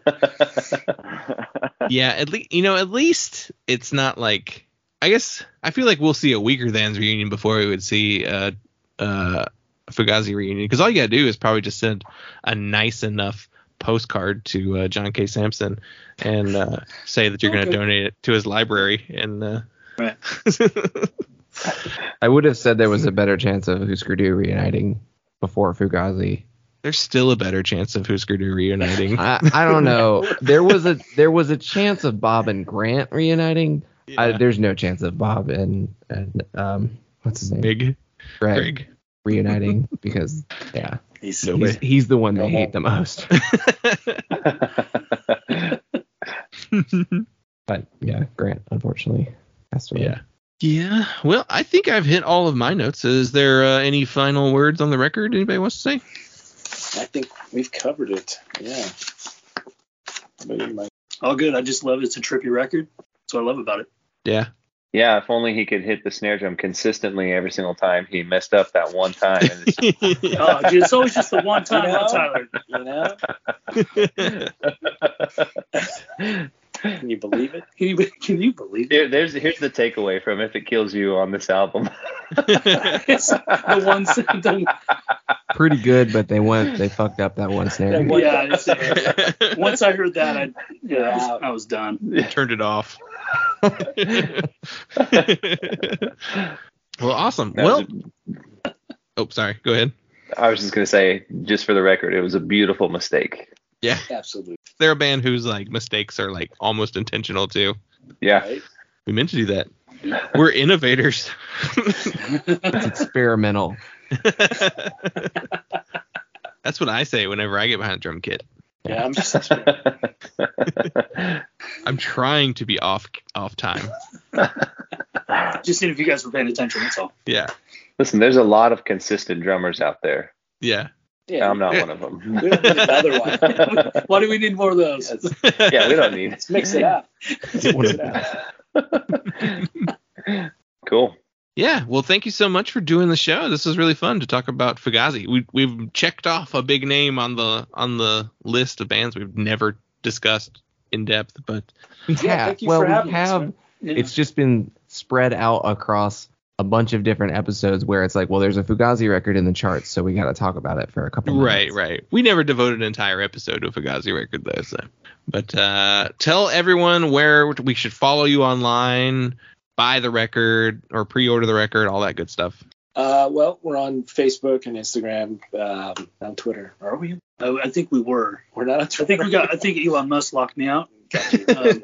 yeah, at least you know, at least it's not like I guess I feel like we'll see a Weakerthans' reunion before we would see a, a Fugazi reunion because all you gotta do is probably just send a nice enough postcard to uh, John K. Samson and uh, say that you're gonna donate it to his library and. Uh, Right. I would have said there was a better chance of Husker Du reuniting before Fugazi. There's still a better chance of Husker Du reuniting. I, I don't know. There was a there was a chance of Bob and Grant reuniting. I, there's no chance of Bob and and um what's his name Big Greg, Greg. reuniting because yeah He's, No he's, he's the one they hate the most. But yeah, Grant unfortunately passed away. Yeah. Yeah. Well, I think I've hit all of my notes. Is there uh, any final words on the record anybody wants to say? I think we've covered it. Yeah. All good. I just love it. It's a trippy record. That's what I love about it. Yeah. Yeah, if only he could hit the snare drum consistently every single time. He messed up that one time. And it's, Oh, dude, it's always just the one time, You know? Tyler. you know, can you believe it? Can you, can you believe it? Here, there's here's the takeaway from if it kills you on this album. It's the ones. The, Pretty good, but they went they fucked up that one snare. That one- yeah. It's, uh, once I heard that, I yeah, I was, Out. I was done. Turned it off. well, awesome. That well, was oh, sorry. Go ahead. I was just gonna say, just for the record, it was a beautiful mistake. Yeah. Absolutely. They're a band whose like mistakes are like almost intentional too. Yeah. Right? We meant to do that. We're innovators. It's experimental. That's what I say whenever I get behind a drum kit. Yeah, I'm just I'm trying to be off off time. Just seeing if you guys were paying attention. That's all. Yeah. Listen, there's a lot of consistent drummers out there. Yeah. Yeah. I'm not Yeah. one of them. We don't need another one. Why do we need more of those? Let's, yeah, we don't need. let's mix it up. Mix it up. Cool. Yeah. Well, thank you so much for doing the show. This was really fun to talk about Fugazi. We we've checked off a big name on the on the list of bands we've never discussed in depth, but We Yeah, have. thank you well, for we having us, have. man. Yeah. It's just been spread out across a bunch of different episodes where it's like, well, there's a Fugazi record in the charts, so we got to talk about it for a couple. right, minutes. right. We never devoted an entire episode to a Fugazi record though, so. But uh, tell everyone where we should follow you online, buy the record or pre-order the record, all that good stuff. Uh, well, we're on Facebook and Instagram, um, on Twitter. Are we? I, I think we were. We're not on I think we got. I think Elon Musk locked me out. Um.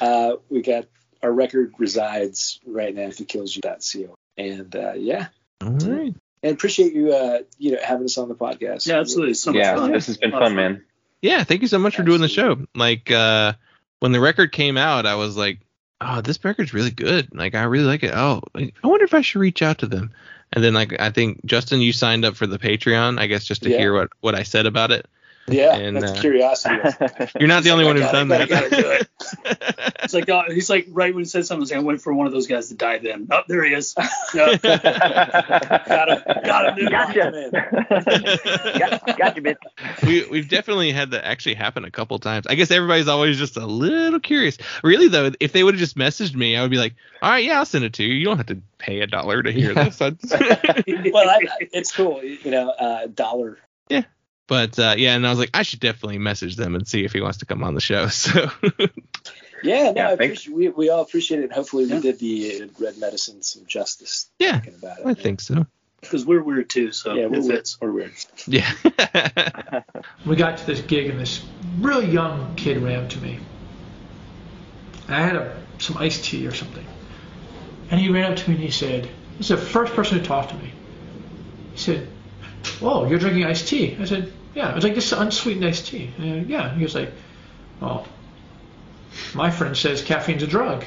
Uh, we got our record resides right now. If it kills you.co. And uh, yeah, All right. and appreciate you, uh, you know, having us on the podcast. yeah, absolutely. So much Yeah, fun. this has been A lot of fun, man. Yeah, thank you so much for doing the show. Like uh when the record came out, I was like, "Oh, this record's really good. Like I really like it. Oh, like, I wonder if I should reach out to them." And then like I think Justin, you signed up for the Patreon, I guess just to Yeah. hear what what I said about it. Yeah, And, that's uh, curiosity. You're not the only one who's done gotta- that. I gotta do it. It's like uh, he's like right when he said something, like, I went for one of those guys to dive in. Oh, there he is. Yeah. got him. Got him. dude. Gotcha. Lock. Got, gotcha, bitch. we we've definitely had that actually happen a couple times. I guess everybody's always just a little curious. Really though, if they would have just messaged me, I would be like, "All right, yeah, I'll send it to you. You don't have to pay a dollar to hear this." well, I, it's cool. You know, uh, dollar. But uh, yeah, and I was like, I should definitely message them and see if he wants to come on the show. So Yeah, no, Yeah, I thanks. we, we all appreciate it. Hopefully, Yeah. we did the uh, red medicine some justice. Yeah, Talking about it. I think so. Because we're weird too, so Yeah, we're weird. We're weird. Yeah. we got to this gig and this really young kid ran to me. I had a, some iced tea or something. And he ran up to me and he said, This is the first person who talked to me. He said, "Whoa, you're drinking iced tea? I said, Yeah. It was like this unsweetened iced tea. And, yeah. He was like, Well, my friend says caffeine's a drug.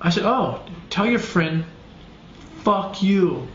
I said, Oh, tell your friend, fuck you.